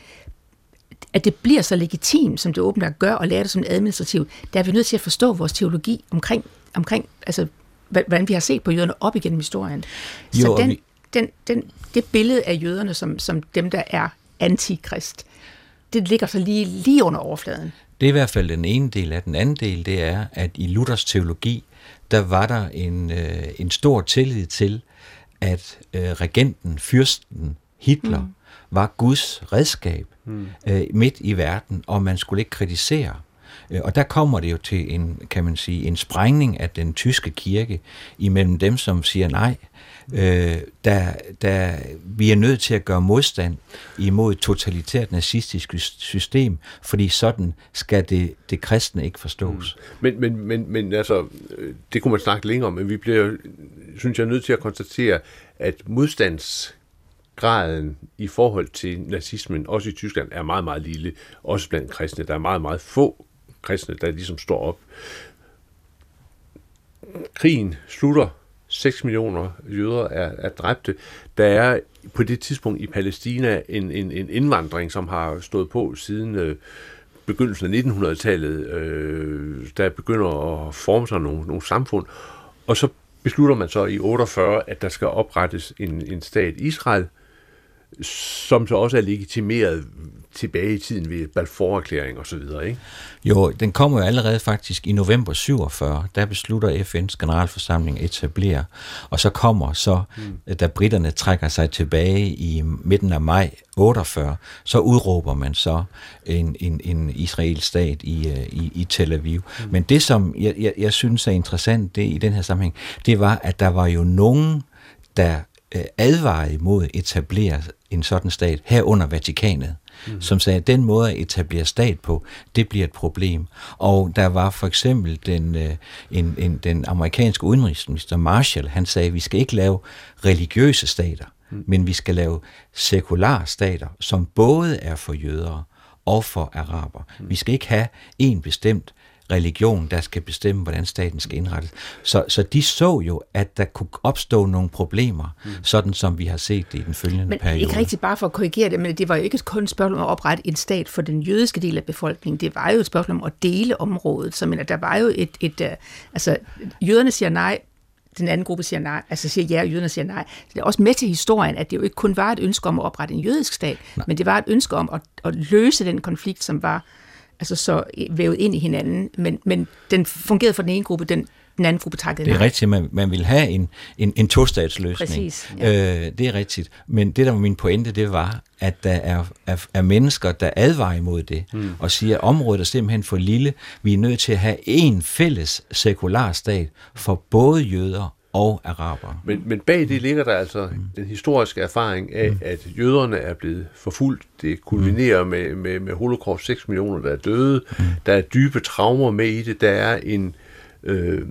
at det bliver så legitimt, som det åbent gør, og lære det som administrativt, der er vi nødt til at forstå vores teologi omkring, omkring altså, hvordan vi har set på jøderne op igennem historien. Så jo, den, vi... den, den, det billede af jøderne som, som dem, der er antikrist, det ligger så lige, lige under overfladen. Det er i hvert fald den ene del af den anden del, det er, at i Luthers teologi, der var der en, øh, en stor tillid til, at øh, regenten, fyrsten, Hitler, mm. var Guds redskab mm. øh, midt i verden, og man skulle ikke kritisere. Øh, og der kommer det jo til en, kan man sige, en sprængning af den tyske kirke imellem dem, som siger nej, øh, der, der, vi er nødt til at gøre modstand imod et totalitært nazistisk system, fordi sådan skal det, det kristne ikke forstås. Mm. Men, men, men, men altså, øh, det kunne man snakke længere om, men vi bliver, synes jeg, nødt til at konstatere, at modstandsgraden i forhold til nazismen, også i Tyskland, er meget, meget lille. Også blandt kristne. Der er meget, meget få kristne, der ligesom står op. Krigen slutter. 6 millioner jøder er, er dræbte. Der er på det tidspunkt i Palæstina en, en, en indvandring, som har stået på siden øh, begyndelsen af 1900-tallet, øh, der begynder at forme sig nogle, nogle samfund. Og så beslutter man så i 48, at der skal oprettes en, en stat Israel, som så også er legitimeret tilbage i tiden ved Balfour-erklæring og så videre, ikke? Jo, den kommer jo allerede faktisk i november 47, der beslutter FN's generalforsamling at etablere, og så kommer så, mm. da britterne trækker sig tilbage i midten af maj 48, så udråber man så en, en, en israelsk stat i, øh, i, i Tel Aviv. Mm. Men det, som jeg, jeg, jeg synes er interessant det, i den her sammenhæng, det var, at der var jo nogen, der øh, advarede mod at etablere en sådan stat, herunder Vatikanet mm. som sagde, at den måde at etablere stat på, det bliver et problem. Og der var for eksempel den, øh, en, en, den amerikanske udenrigsminister Marshall, han sagde, at vi skal ikke lave religiøse stater, mm. men vi skal lave sekulære stater, som både er for jøder og for araber. Mm. Vi skal ikke have en bestemt religion, der skal bestemme, hvordan staten skal indrettes. Så, så de så jo, at der kunne opstå nogle problemer, mm. sådan som vi har set det i den følgende men periode. ikke rigtig bare for at korrigere det, men det var jo ikke kun et spørgsmål om at oprette en stat for den jødiske del af befolkningen. Det var jo et spørgsmål om at dele området. Så mener, der var jo et, et, uh, altså jøderne siger nej, den anden gruppe siger nej, altså siger ja, og jøderne siger nej. Så det er også med til historien, at det jo ikke kun var et ønske om at oprette en jødisk stat, nej. men det var et ønske om at, at løse den konflikt, som var altså så vævet ind i hinanden, men, men den fungerede for den ene gruppe, den, den anden gruppe takkede Det er nej. rigtigt, man, man vil have en, en, en tostatsløsning. Præcis. Ja. Øh, det er rigtigt. Men det, der var min pointe, det var, at der er, er, er mennesker, der advarer imod det, mm. og siger, at området er simpelthen for lille. Vi er nødt til at have en fælles sekular stat for både jøder og araber. Men, men bag det ligger der altså mm. den historiske erfaring af, mm. at jøderne er blevet forfulgt. Det kulminerer mm. med, med, med holocaust 6 millioner, der er døde. Mm. Der er dybe traumer med i det. Der er en, øh,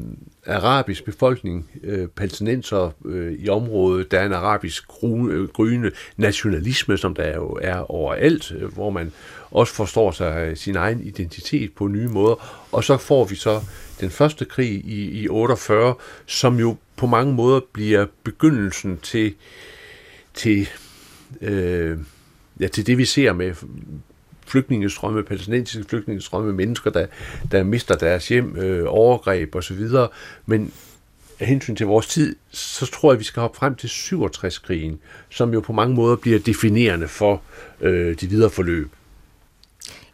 arabisk befolkning, øh, palæstinenser øh, i området, der er en arabisk øh, gryende nationalisme, som der jo er overalt, øh, hvor man også forstår sig sin egen identitet på nye måder. Og så får vi så den første krig i, i 48, som jo på mange måder bliver begyndelsen til, til, øh, ja, til det, vi ser med flygtningestrømme, palæstinensiske flygtningestrømme, mennesker, der, der mister deres hjem, øh, overgreb osv. Men af hensyn til vores tid, så tror jeg, vi skal hoppe frem til 67-krigen, som jo på mange måder bliver definerende for øh, de videre forløb.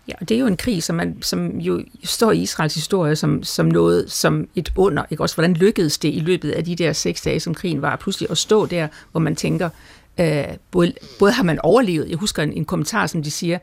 Ja, og det er jo en krig, som, man, som jo står i Israels historie som, som noget, som et under. Ikke? Også hvordan lykkedes det i løbet af de der seks dage, som krigen var, pludselig at stå der, hvor man tænker, øh, både, både har man overlevet, jeg husker en, en kommentar, som de siger,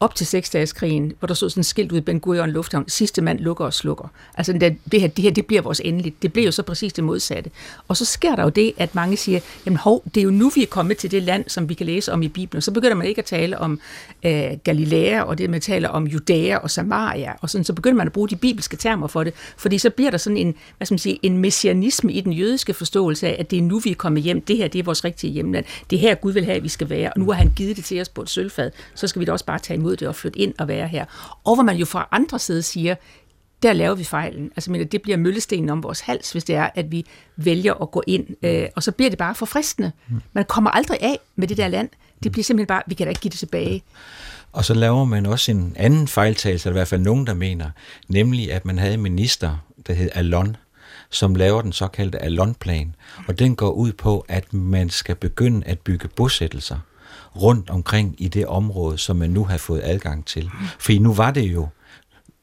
op til seksdageskrigen, hvor der stod sådan et skilt ud i Ben Gurion Lufthavn, sidste mand lukker og slukker. Altså det, det, her, det her, det bliver vores endeligt. Det bliver jo så præcis det modsatte. Og så sker der jo det, at mange siger, jamen hov, det er jo nu, vi er kommet til det land, som vi kan læse om i Bibelen. Så begynder man ikke at tale om øh, Galilea, og det man taler om Judæa og Samaria, og sådan, så begynder man at bruge de bibelske termer for det, fordi så bliver der sådan en, hvad skal man sige, en messianisme i den jødiske forståelse af, at det er nu, vi er kommet hjem. Det her, det er vores rigtige hjemland. Det her, Gud vil have, at vi skal være, og nu har han givet det til os på et sølvfad, så skal vi da også bare tage imod det og flytte ind og være her. Og hvor man jo fra andre side siger, der laver vi fejlen. Altså, men det bliver møllestenen om vores hals, hvis det er, at vi vælger at gå ind. Øh, og så bliver det bare for fristende. Man kommer aldrig af med det der land. Det bliver simpelthen bare, vi kan da ikke give det tilbage. Og så laver man også en anden fejltagelse, eller i hvert fald nogen, der mener, nemlig at man havde en minister, der hed Alon, som laver den såkaldte Alon-plan. Og den går ud på, at man skal begynde at bygge bosættelser rundt omkring i det område, som man nu har fået adgang til. For nu var det jo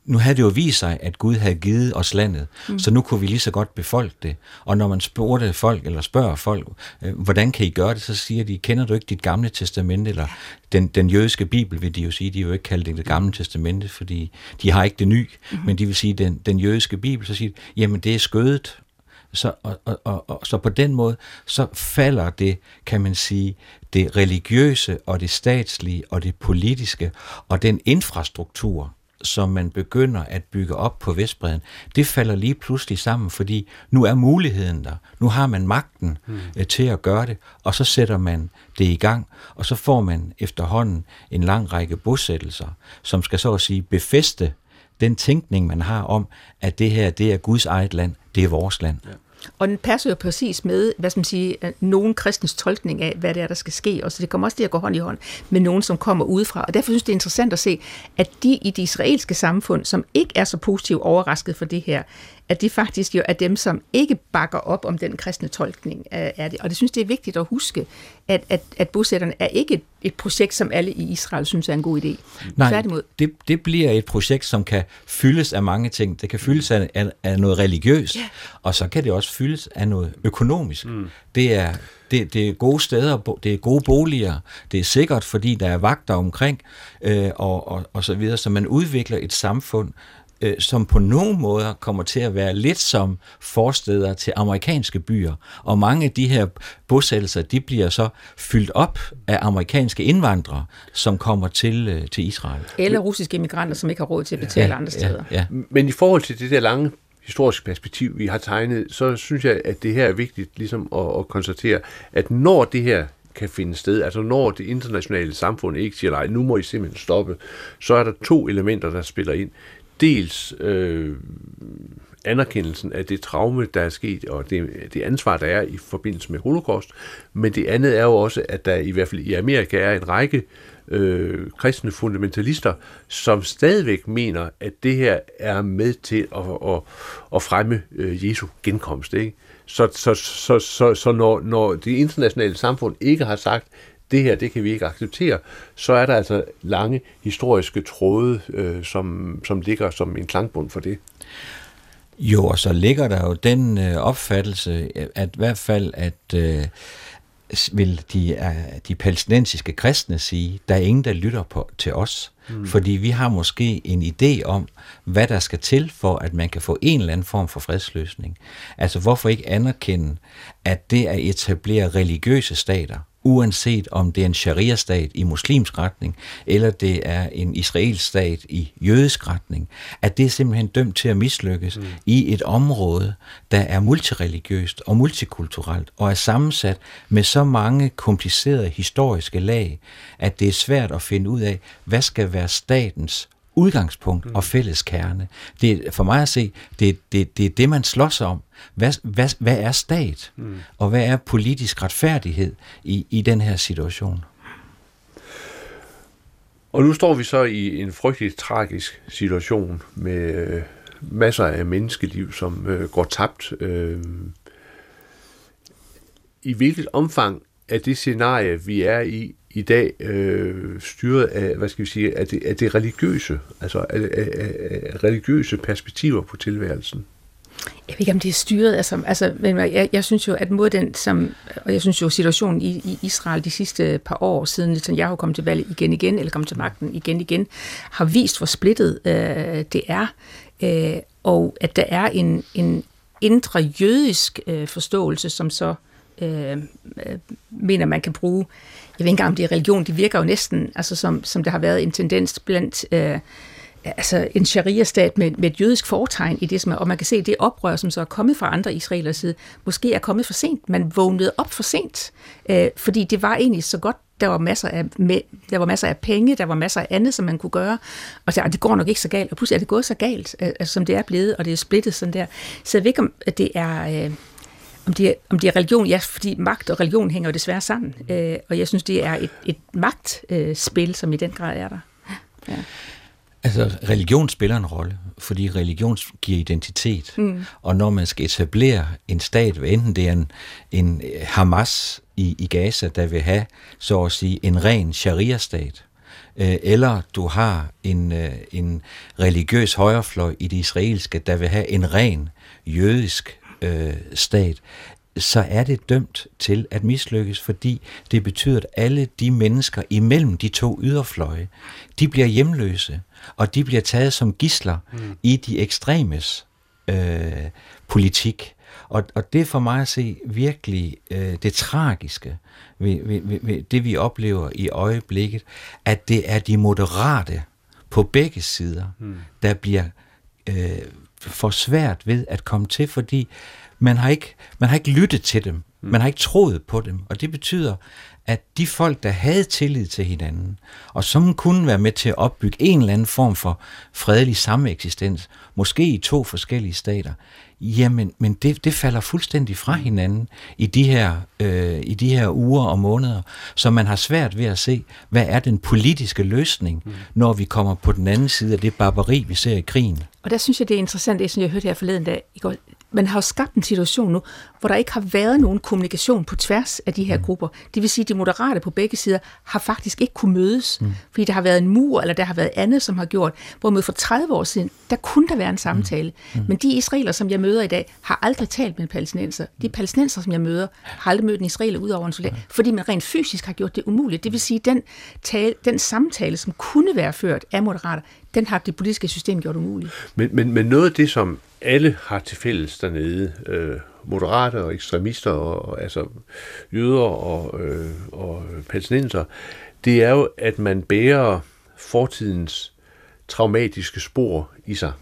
nu havde det jo vist sig, at Gud havde givet os landet, mm. så nu kunne vi lige så godt befolke det. Og når man spurgte folk, eller spørger folk, øh, hvordan kan I gøre det, så siger de, kender du ikke dit gamle testamente, eller den, den jødiske bibel, vil de jo sige, de vil jo ikke kalde det det gamle testamente, fordi de har ikke det nye, mm. men de vil sige, den, den jødiske bibel, så siger de, jamen det er skødet, så, og, og, og, og, så på den måde, så falder det, kan man sige, det religiøse og det statslige og det politiske og den infrastruktur, som man begynder at bygge op på Vestbreden, det falder lige pludselig sammen, fordi nu er muligheden der. Nu har man magten mm. til at gøre det, og så sætter man det i gang, og så får man efterhånden en lang række bosættelser, som skal så at sige befeste den tænkning, man har om, at det her, det er Guds eget land, det er vores land. Ja. Og den passer jo præcis med, hvad skal man sige, øh, nogen kristens tolkning af, hvad det er, der skal ske. Og så det kommer også til at gå hånd i hånd med nogen, som kommer udefra. Og derfor synes jeg, det er interessant at se, at de i det israelske samfund, som ikke er så positivt overrasket for det her, at de faktisk jo er dem, som ikke bakker op om den kristne tolkning af det. Og det synes det er vigtigt at huske, at, at, at bosætterne er ikke et, et projekt, som alle i Israel synes er en god idé. Nej, Tværtimod. Det, det bliver et projekt, som kan fyldes af mange ting. Det kan fyldes af, af, af noget religiøst, yeah. og så kan det også fyldes af noget økonomisk. Mm. Det er det, det er gode steder, det er gode boliger, det er sikkert, fordi der er vagter omkring, øh, og, og, og så videre, så man udvikler et samfund, øh, som på nogle måder kommer til at være lidt som forsteder til amerikanske byer. Og mange af de her bosættelser, de bliver så fyldt op af amerikanske indvandrere, som kommer til, øh, til Israel. Eller russiske immigranter, som ikke har råd til at betale ja, andre steder. Ja, ja. Men i forhold til det der lange historiske perspektiv, vi har tegnet, så synes jeg, at det her er vigtigt ligesom at, at konstatere, at når det her kan finde sted, altså når det internationale samfund ikke siger, nej, nu må I simpelthen stoppe, så er der to elementer, der spiller ind dels øh, anerkendelsen af det traume, der er sket, og det, det ansvar, der er i forbindelse med holocaust, men det andet er jo også, at der i hvert fald i Amerika er en række øh, kristne fundamentalister, som stadigvæk mener, at det her er med til at, at, at fremme øh, Jesu genkomst. Ikke? Så, så, så, så, så når, når det internationale samfund ikke har sagt, det her, det kan vi ikke acceptere, så er der altså lange historiske tråde, øh, som, som ligger som en klangbund for det. Jo, og så ligger der jo den øh, opfattelse, at i hvert fald, at øh, vil de, uh, de palæstinensiske kristne sige, der er ingen, der lytter på, til os. Mm. Fordi vi har måske en idé om, hvad der skal til for, at man kan få en eller anden form for fredsløsning. Altså hvorfor ikke anerkende, at det at etablere religiøse stater, uanset om det er en sharia-stat i muslimsk retning, eller det er en israelsk stat i jødisk retning, at det er simpelthen dømt til at mislykkes mm. i et område, der er multireligiøst og multikulturelt, og er sammensat med så mange komplicerede historiske lag, at det er svært at finde ud af, hvad skal være statens udgangspunkt mm. og fælles kerne. Det er, for mig at se, det er det, det, er det man slås om. Hvad, hvad, hvad er stat? Mm. Og hvad er politisk retfærdighed i, i den her situation? Og nu står vi så i en frygtelig tragisk situation med øh, masser af menneskeliv, som øh, går tabt. Øh, I hvilket omfang er det scenarie, vi er i i dag, øh, styret af, hvad skal vi sige, af det, af det religiøse, altså af, af, af religiøse perspektiver på tilværelsen? Jeg ved ikke, om det er styret. Altså, altså, men jeg, jeg synes jo, at mod den, som, og jeg synes jo, situationen i, i Israel de sidste par år, siden Netanyahu kom til valget igen igen, eller kom til magten igen igen, har vist, hvor splittet øh, det er, øh, og at der er en, en indre jødisk øh, forståelse, som så øh, øh, mener, man kan bruge. Jeg ved ikke engang, om det er religion. Det virker jo næsten, altså som, som der har været en tendens blandt øh, altså en sharia-stat med, med et jødisk fortegn i det, som er, og man kan se, at det oprør, som så er kommet fra andre israelers side, måske er kommet for sent. Man vågnede op for sent, øh, fordi det var egentlig så godt, der var, masser af, med, der var masser af penge, der var masser af andet, som man kunne gøre, og så, det går nok ikke så galt, og pludselig er det gået så galt, øh, altså, som det er blevet, og det er splittet sådan der. Så jeg ved ikke, om det er... Øh, om det, er, om det er religion, ja, fordi magt og religion hænger jo desværre sammen, øh, og jeg synes, det er et, et magtspil, øh, som i den grad er der. Ja. Altså, religion spiller en rolle, fordi religion giver identitet. Mm. Og når man skal etablere en stat, enten det er en, en Hamas i, i Gaza, der vil have, så at sige, en ren sharia-stat, øh, eller du har en, øh, en religiøs højrefløj i det israelske, der vil have en ren jødisk øh, stat, så er det dømt til at mislykkes, fordi det betyder, at alle de mennesker imellem de to yderfløje, de bliver hjemløse, og de bliver taget som gisler mm. i de ekstremes øh, politik. Og, og det er for mig at se virkelig øh, det tragiske ved, ved, ved, ved det, vi oplever i øjeblikket, at det er de moderate på begge sider, mm. der bliver øh, for svært ved at komme til, fordi man har ikke, man har ikke lyttet til dem. Mm. Man har ikke troet på dem. Og det betyder, at de folk, der havde tillid til hinanden, og som kunne være med til at opbygge en eller anden form for fredelig sameksistens, måske i to forskellige stater, jamen men det, det falder fuldstændig fra hinanden i de, her, øh, i de her uger og måneder, så man har svært ved at se, hvad er den politiske løsning, mm. når vi kommer på den anden side af det barbari, vi ser i krigen. Og der synes jeg, det er interessant, det som jeg hørte her forleden dag, i går, man har jo skabt en situation nu, hvor der ikke har været nogen kommunikation på tværs af de her mm. grupper. Det vil sige, at de moderate på begge sider har faktisk ikke kunne mødes, mm. fordi der har været en mur, eller der har været andet, som har gjort. Hvorimod for 30 år siden, der kunne der være en samtale. Mm. Mm. Men de israeler, som jeg møder i dag, har aldrig talt med en palæstinenser. De palæstinenser, som jeg møder, har aldrig mødt en israeler ud over en soldat, fordi man rent fysisk har gjort det umuligt. Det vil sige, at den, tale, den samtale, som kunne være ført af moderater, den har det politiske system gjort umuligt. Men, men, men noget af det, som alle har til fælles dernede, øh, moderate og ekstremister, og, altså jøder og, øh, og palæstinenser, det er jo, at man bærer fortidens traumatiske spor i sig.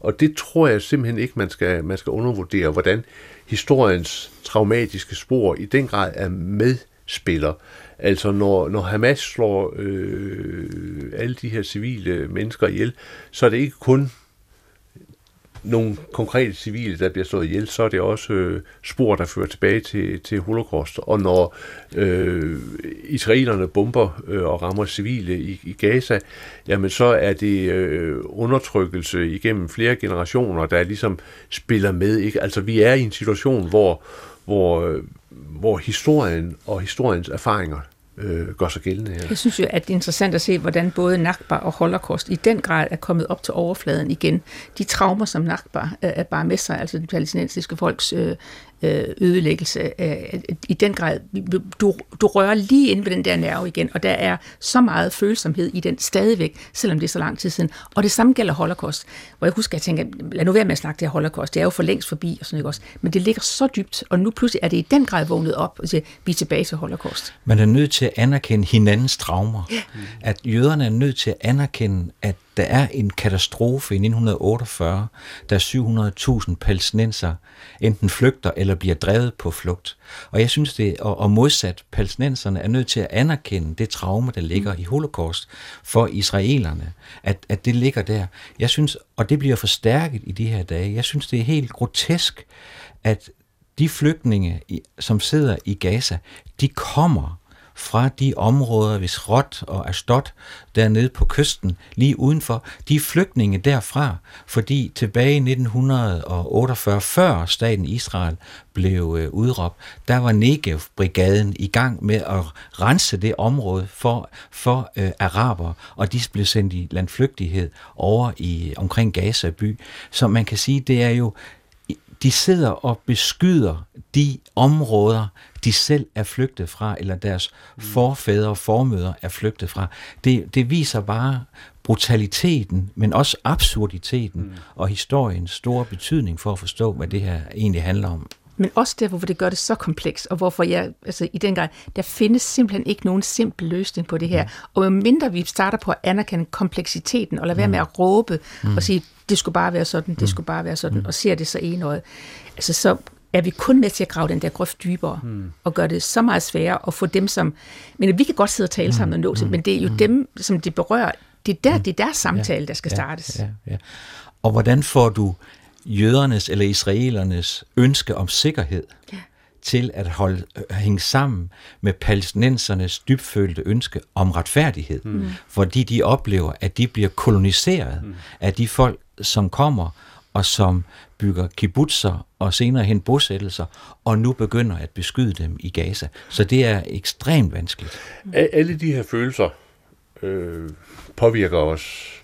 Og det tror jeg simpelthen ikke, man skal, man skal undervurdere, hvordan historiens traumatiske spor i den grad er medspiller. Altså når, når Hamas slår øh, alle de her civile mennesker ihjel, så er det ikke kun nogle konkrete civile, der bliver slået ihjel, så er det også øh, spor, der fører tilbage til, til holocaust. Og når øh, israelerne bomber øh, og rammer civile i, i Gaza, jamen så er det øh, undertrykkelse igennem flere generationer, der ligesom spiller med. Ikke? Altså vi er i en situation, hvor, hvor, øh, hvor historien og historiens erfaringer øh, gør sig gældende her. Jeg synes jo, at det er interessant at se, hvordan både Nakba og Holocaust i den grad er kommet op til overfladen igen. De traumer, som Nakba øh, er bare med sig, altså den palæstinensiske folks øh, ødelæggelse. Øh, I den grad, du, du rører lige ind ved den der nerve igen, og der er så meget følsomhed i den stadigvæk, selvom det er så lang tid siden. Og det samme gælder Holocaust, hvor jeg husker, at jeg tænker, lad nu være med at snakke det her Holocaust, det er jo for længst forbi, og sådan ikke også. Men det ligger så dybt, og nu pludselig er det i den grad vågnet op, og siger, vi er tilbage til Holocaust. Man er nødt til at anerkende hinandens traumer. Ja. At jøderne er nødt til at anerkende, at der er en katastrofe i 1948, der 700.000 palæstinenser enten flygter eller bliver drevet på flugt. Og jeg synes det, og, og modsat, palæstinenserne er nødt til at anerkende det traume, der ligger i holocaust for israelerne, at, at det ligger der. Jeg synes, og det bliver forstærket i de her dage, jeg synes det er helt grotesk, at de flygtninge, som sidder i Gaza, de kommer fra de områder ved Srot og Ashdod dernede på kysten, lige udenfor, de flygtninge derfra, fordi tilbage i 1948, før staten Israel blev øh, udråbt, der var Negev-brigaden i gang med at rense det område for, for øh, araber, og de blev sendt i landflygtighed over i omkring Gaza by. Så man kan sige, det er jo de sidder og beskyder de områder, de selv er flygtet fra, eller deres mm. forfædre og formøder er flygtet fra. Det, det viser bare brutaliteten, men også absurditeten mm. og historiens store betydning for at forstå, hvad det her egentlig handler om. Men også derfor, hvor det gør det så komplekst, og hvorfor jeg, altså i den grad, der findes simpelthen ikke nogen simpel løsning på det her. Mm. Og mindre vi starter på at anerkende kompleksiteten, og lade være mm. med at råbe mm. og sige, det skulle bare være sådan, det mm. skulle bare være sådan, mm. og ser det så enøjet, altså så er vi kun med til at grave den der grøft dybere, mm. og gøre det så meget sværere at få dem, som... Men vi kan godt sidde og tale sammen og nå til, mm. men det er jo mm. dem, som det berører. Det er der, mm. det er der samtale, ja, der skal ja, startes. Ja, ja. Og hvordan får du jødernes eller israelernes ønske om sikkerhed ja. til at holde, øh, hænge sammen med palæstinensernes dybfølte ønske om retfærdighed, mm. fordi de oplever, at de bliver koloniseret mm. af de folk, som kommer og som bygger kibbutzer og senere hen bosættelser, og nu begynder at beskyde dem i Gaza. Så det er ekstremt vanskeligt. Alle de her følelser øh, påvirker os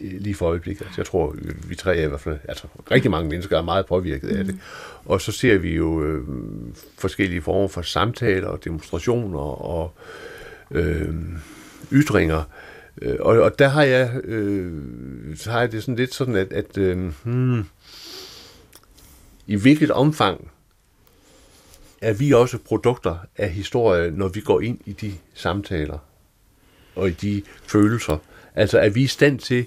lige for øjeblikket. Altså, jeg tror, vi tre er i hvert fald, altså rigtig mange mennesker er meget påvirket af det. Mm. Og så ser vi jo øh, forskellige former for samtaler og demonstrationer og øh, ytringer. Øh, og, og der har jeg, øh, så har jeg det sådan lidt sådan, at, at øh, hmm, i hvilket omfang er vi også produkter af historie, når vi går ind i de samtaler og i de følelser. Altså er vi i stand til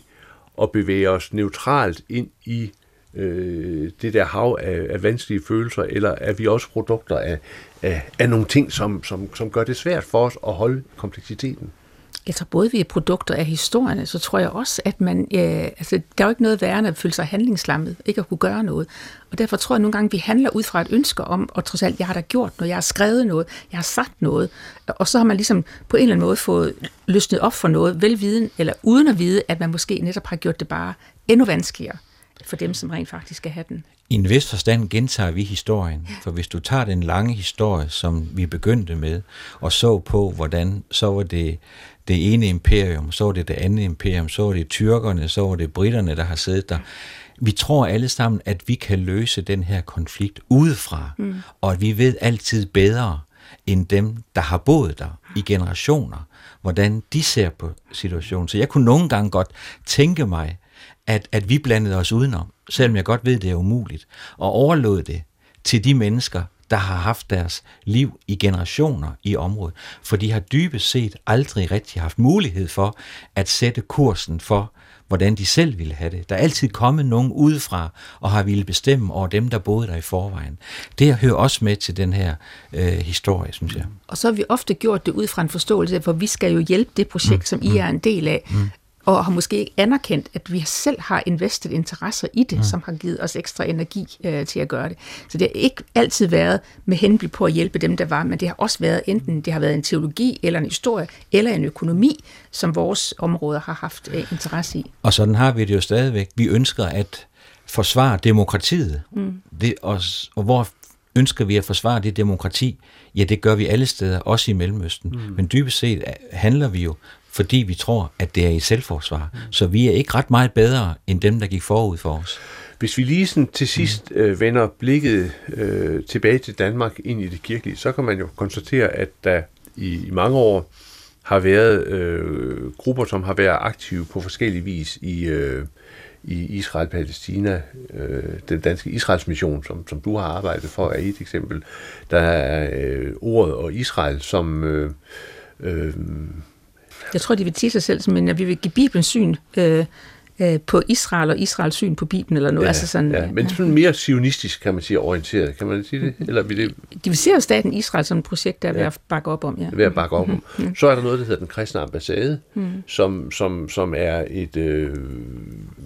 at bevæge os neutralt ind i øh, det der hav af, af vanskelige følelser, eller er vi også produkter af, af, af nogle ting, som, som, som gør det svært for os at holde kompleksiteten? Jeg tror både vi er produkter af historierne, så tror jeg også, at man, ja, altså, der er jo ikke noget værre end at føle sig handlingslammet, ikke at kunne gøre noget. Og derfor tror jeg nogle gange, vi handler ud fra et ønske om, og trods alt, jeg har da gjort noget, jeg har skrevet noget, jeg har sagt noget, og så har man ligesom på en eller anden måde fået løsnet op for noget, velviden, eller uden at vide, at man måske netop har gjort det bare endnu vanskeligere for dem, som rent faktisk skal have den. I en vis forstand gentager vi historien, ja. for hvis du tager den lange historie, som vi begyndte med, og så på, hvordan så var det det ene imperium, så var det det andet imperium, så var det tyrkerne, så var det britterne, der har siddet der. Vi tror alle sammen, at vi kan løse den her konflikt udefra, mm. og at vi ved altid bedre end dem, der har boet der i generationer, hvordan de ser på situationen. Så jeg kunne nogle gange godt tænke mig, at, at vi blandede os udenom, selvom jeg godt ved, det er umuligt, og overlod det til de mennesker, der har haft deres liv i generationer i området, for de har dybest set aldrig rigtig haft mulighed for at sætte kursen for, hvordan de selv ville have det. Der er altid kommet nogen udefra og har ville bestemme over dem, der boede der i forvejen. Det hører også med til den her øh, historie, synes jeg. Og så har vi ofte gjort det ud fra en forståelse, for vi skal jo hjælpe det projekt, mm. som I er en del af. Mm og har måske ikke anerkendt, at vi selv har investet interesser i det, mm. som har givet os ekstra energi øh, til at gøre det. Så det har ikke altid været med henblik på at hjælpe dem, der var, men det har også været enten det har været en teologi, eller en historie, eller en økonomi, som vores områder har haft øh, interesse i. Og sådan har vi det jo stadigvæk. Vi ønsker at forsvare demokratiet. Mm. Det, og, og hvor ønsker vi at forsvare det demokrati? Ja, det gør vi alle steder, også i Mellemøsten. Mm. Men dybest set handler vi jo fordi vi tror, at det er i selvforsvar. Mm. Så vi er ikke ret meget bedre end dem, der gik forud for os. Hvis vi lige sådan til sidst øh, vender blikket øh, tilbage til Danmark ind i det kirkelige, så kan man jo konstatere, at der i, i mange år har været øh, grupper, som har været aktive på forskellige vis i, øh, i Israel-Palæstina. Øh, den danske Israels mission, som, som du har arbejdet for, er et eksempel. Der er øh, ordet og Israel, som... Øh, øh, jeg tror, de vil sige sig selv som en, at vi vil give Bibelen syn øh, øh, på Israel og Israels syn på Bibelen eller noget. Ja, altså sådan, ja, men sådan mere sionistisk, kan man sige, orienteret. Kan man sige det? Eller vil det... De vil se staten Israel som et projekt, der er ved at bakke op om. Ja. Ved at bakke op om. Mm-hmm. Så er der noget, der hedder den kristne ambassade, mm. som, som, som er et øh,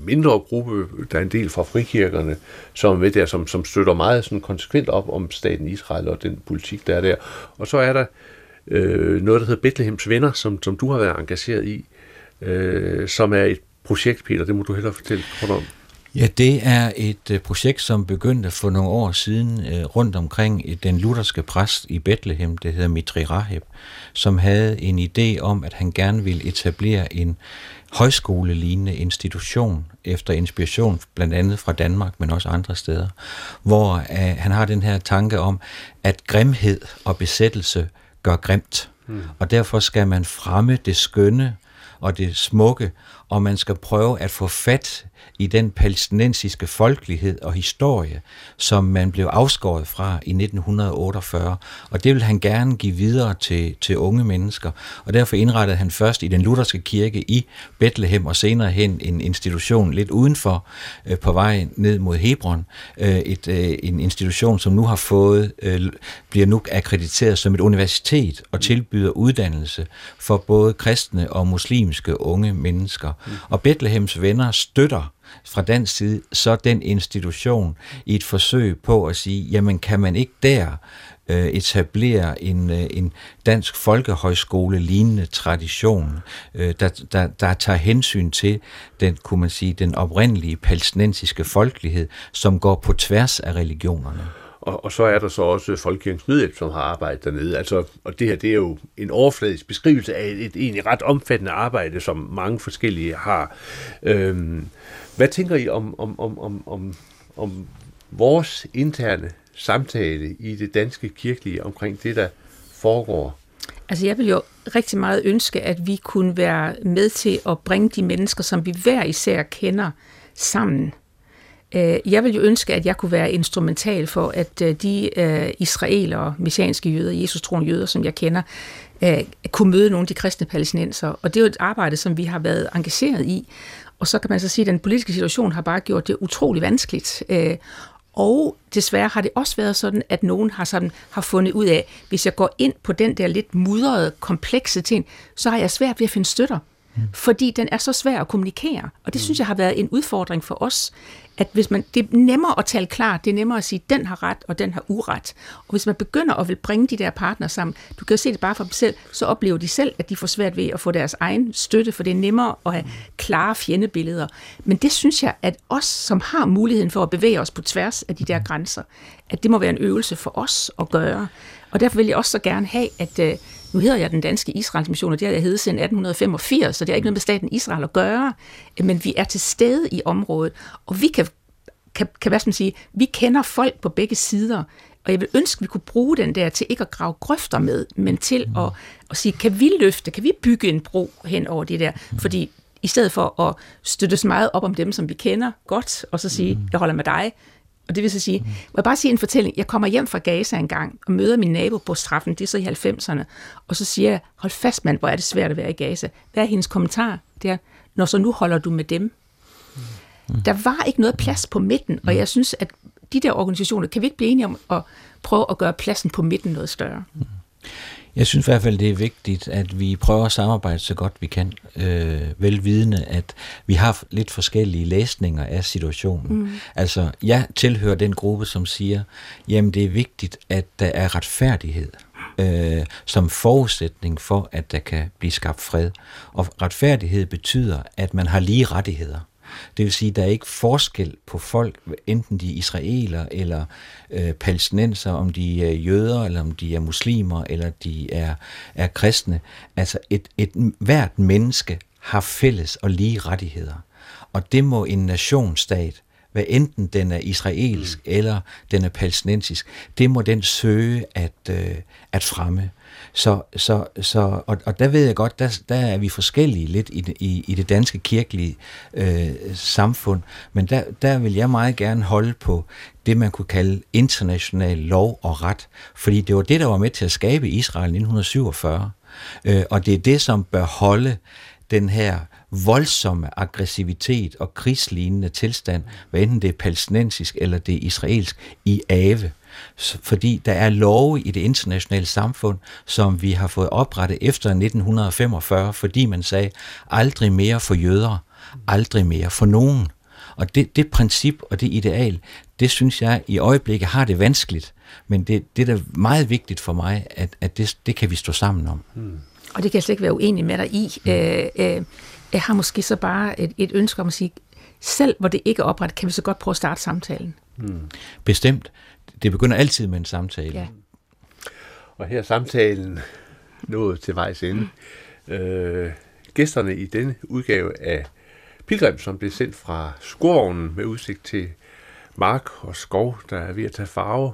mindre gruppe, der er en del fra frikirkerne, som er med der, som, som støtter meget sådan konsekvent op om staten Israel og den politik, der er der. Og så er der øh, noget, der hedder Bethlehems Venner, som, som du har været engageret i, øh, som er et projekt, Peter. Det må du hellere fortælle kort om. Ja, det er et øh, projekt, som begyndte for nogle år siden øh, rundt omkring uh, den lutherske præst i Bethlehem, det hedder Mitri Raheb, som havde en idé om, at han gerne ville etablere en højskolelignende institution efter inspiration blandt andet fra Danmark, men også andre steder, hvor øh, han har den her tanke om, at grimhed og besættelse gør grimt, hmm. og derfor skal man fremme det skønne og det smukke, og man skal prøve at få fat i den palæstinensiske folkelighed og historie, som man blev afskåret fra i 1948. Og det vil han gerne give videre til, til unge mennesker. Og derfor indrettede han først i den lutherske kirke i Bethlehem og senere hen en institution lidt udenfor øh, på vej ned mod Hebron. Øh, et, øh, en institution, som nu har fået, øh, bliver nu akkrediteret som et universitet og tilbyder uddannelse for både kristne og muslimske unge mennesker. Og Bethlehems venner støtter fra dansk side så den institution i et forsøg på at sige, jamen kan man ikke der øh, etablere en, øh, en dansk folkehøjskole lignende tradition, øh, der, der, der tager hensyn til den, kunne man sige, den oprindelige palæstinensiske folkelighed, som går på tværs af religionerne. Og, og så er der så også Folkekirkens Nødhjælp, som har arbejdet dernede. Altså, og det her, det er jo en overfladisk beskrivelse af et, et egentlig ret omfattende arbejde, som mange forskellige har. Øhm, hvad tænker I om, om, om, om, om, om vores interne samtale i det danske kirkelige omkring det, der foregår? Altså jeg vil jo rigtig meget ønske, at vi kunne være med til at bringe de mennesker, som vi hver især kender, sammen. Øh, jeg vil jo ønske, at jeg kunne være instrumental for, at øh, de øh, israelere, messianske jøder, Jesus troende jøder, som jeg kender, øh, kunne møde nogle af de kristne palæstinenser. Og det er jo et arbejde, som vi har været engageret i. Og så kan man så sige, at den politiske situation har bare gjort det utrolig vanskeligt. Øh, og desværre har det også været sådan, at nogen har, sådan, har fundet ud af, hvis jeg går ind på den der lidt mudrede, komplekse ting, så har jeg svært ved at finde støtter. Mm. Fordi den er så svær at kommunikere. Og det mm. synes jeg har været en udfordring for os, at hvis man, det er nemmere at tale klart, det er nemmere at sige, den har ret, og den har uret. Og hvis man begynder at vil bringe de der partner sammen, du kan jo se det bare for dem selv, så oplever de selv, at de får svært ved at få deres egen støtte, for det er nemmere at have klare fjendebilleder. Men det synes jeg, at os, som har muligheden for at bevæge os på tværs af de der grænser, at det må være en øvelse for os at gøre. Og derfor vil jeg også så gerne have, at øh, nu hedder jeg den danske Israels mission, og det har jeg heddet siden 1885, så det har ikke noget med staten Israel at gøre, men vi er til stede i området, og vi kan, kan, kan hvad skal man sige, vi kender folk på begge sider, og jeg vil ønske, at vi kunne bruge den der til ikke at grave grøfter med, men til at, at sige, kan vi løfte, kan vi bygge en bro hen over det der? Fordi i stedet for at støtte så meget op om dem, som vi kender godt, og så sige, jeg holder med dig, og det vil så sige, mm. må jeg bare sige en fortælling. Jeg kommer hjem fra Gaza en gang og møder min nabo på straffen, det er så i 90'erne, og så siger jeg, hold fast mand, hvor er det svært at være i Gaza. Hvad er hendes kommentar? Det er, når så nu holder du med dem. Mm. Der var ikke noget plads på midten, og jeg synes, at de der organisationer, kan vi ikke blive enige om at prøve at gøre pladsen på midten noget større? Mm. Jeg synes i hvert fald, det er vigtigt, at vi prøver at samarbejde så godt vi kan, øh, velvidende, at vi har lidt forskellige læsninger af situationen. Mm. Altså, jeg tilhører den gruppe, som siger, jamen det er vigtigt, at der er retfærdighed øh, som forudsætning for, at der kan blive skabt fred. Og retfærdighed betyder, at man har lige rettigheder. Det vil sige, at der er ikke forskel på folk, enten de er israeler eller øh, palæstinenser, om de er jøder, eller om de er muslimer, eller de er, er kristne. Altså et, et, hvert menneske har fælles og lige rettigheder. Og det må en nationsstat hvad enten den er israelsk mm. eller den er palæstinensisk, det må den søge at, øh, at fremme. Så, så, så, og, og der ved jeg godt, der, der er vi forskellige lidt i i, i det danske kirkelige øh, samfund, men der, der vil jeg meget gerne holde på det, man kunne kalde international lov og ret, fordi det var det, der var med til at skabe Israel i 1947, øh, og det er det, som bør holde den her voldsomme aggressivitet og krigslignende tilstand, hvad enten det er palæstinensisk eller det er israelsk, i ave fordi der er love i det internationale samfund, som vi har fået oprettet efter 1945, fordi man sagde, aldrig mere for jøder, aldrig mere for nogen. Og det, det princip og det ideal, det synes jeg i øjeblikket har det vanskeligt, men det, det er da meget vigtigt for mig, at, at det, det kan vi stå sammen om. Hmm. Og det kan jeg slet ikke være uenig med dig i. Hmm. Øh, øh, jeg har måske så bare et, et ønske om at sige, selv hvor det ikke er oprettet, kan vi så godt prøve at starte samtalen. Hmm. Bestemt det begynder altid med en samtale. Ja. Og her er samtalen nået til vejs ende. Øh, gæsterne i denne udgave af Pilgrim, som blev sendt fra skovvognen med udsigt til mark og skov, der er ved at tage farve.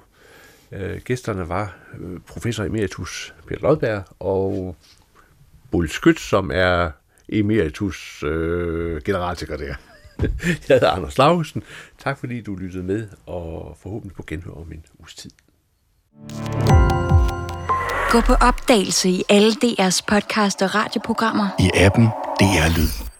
Øh, gæsterne var øh, professor emeritus Peter Lodberg og Bull Skyt, som er emeritus øh, generalsekretær. Jeg hedder Anders Lausen. Tak fordi du lyttede med, og forhåbentlig på genhør om en uges tid. Gå på opdagelse i alle DR's podcast og radioprogrammer. I appen DR Lyd.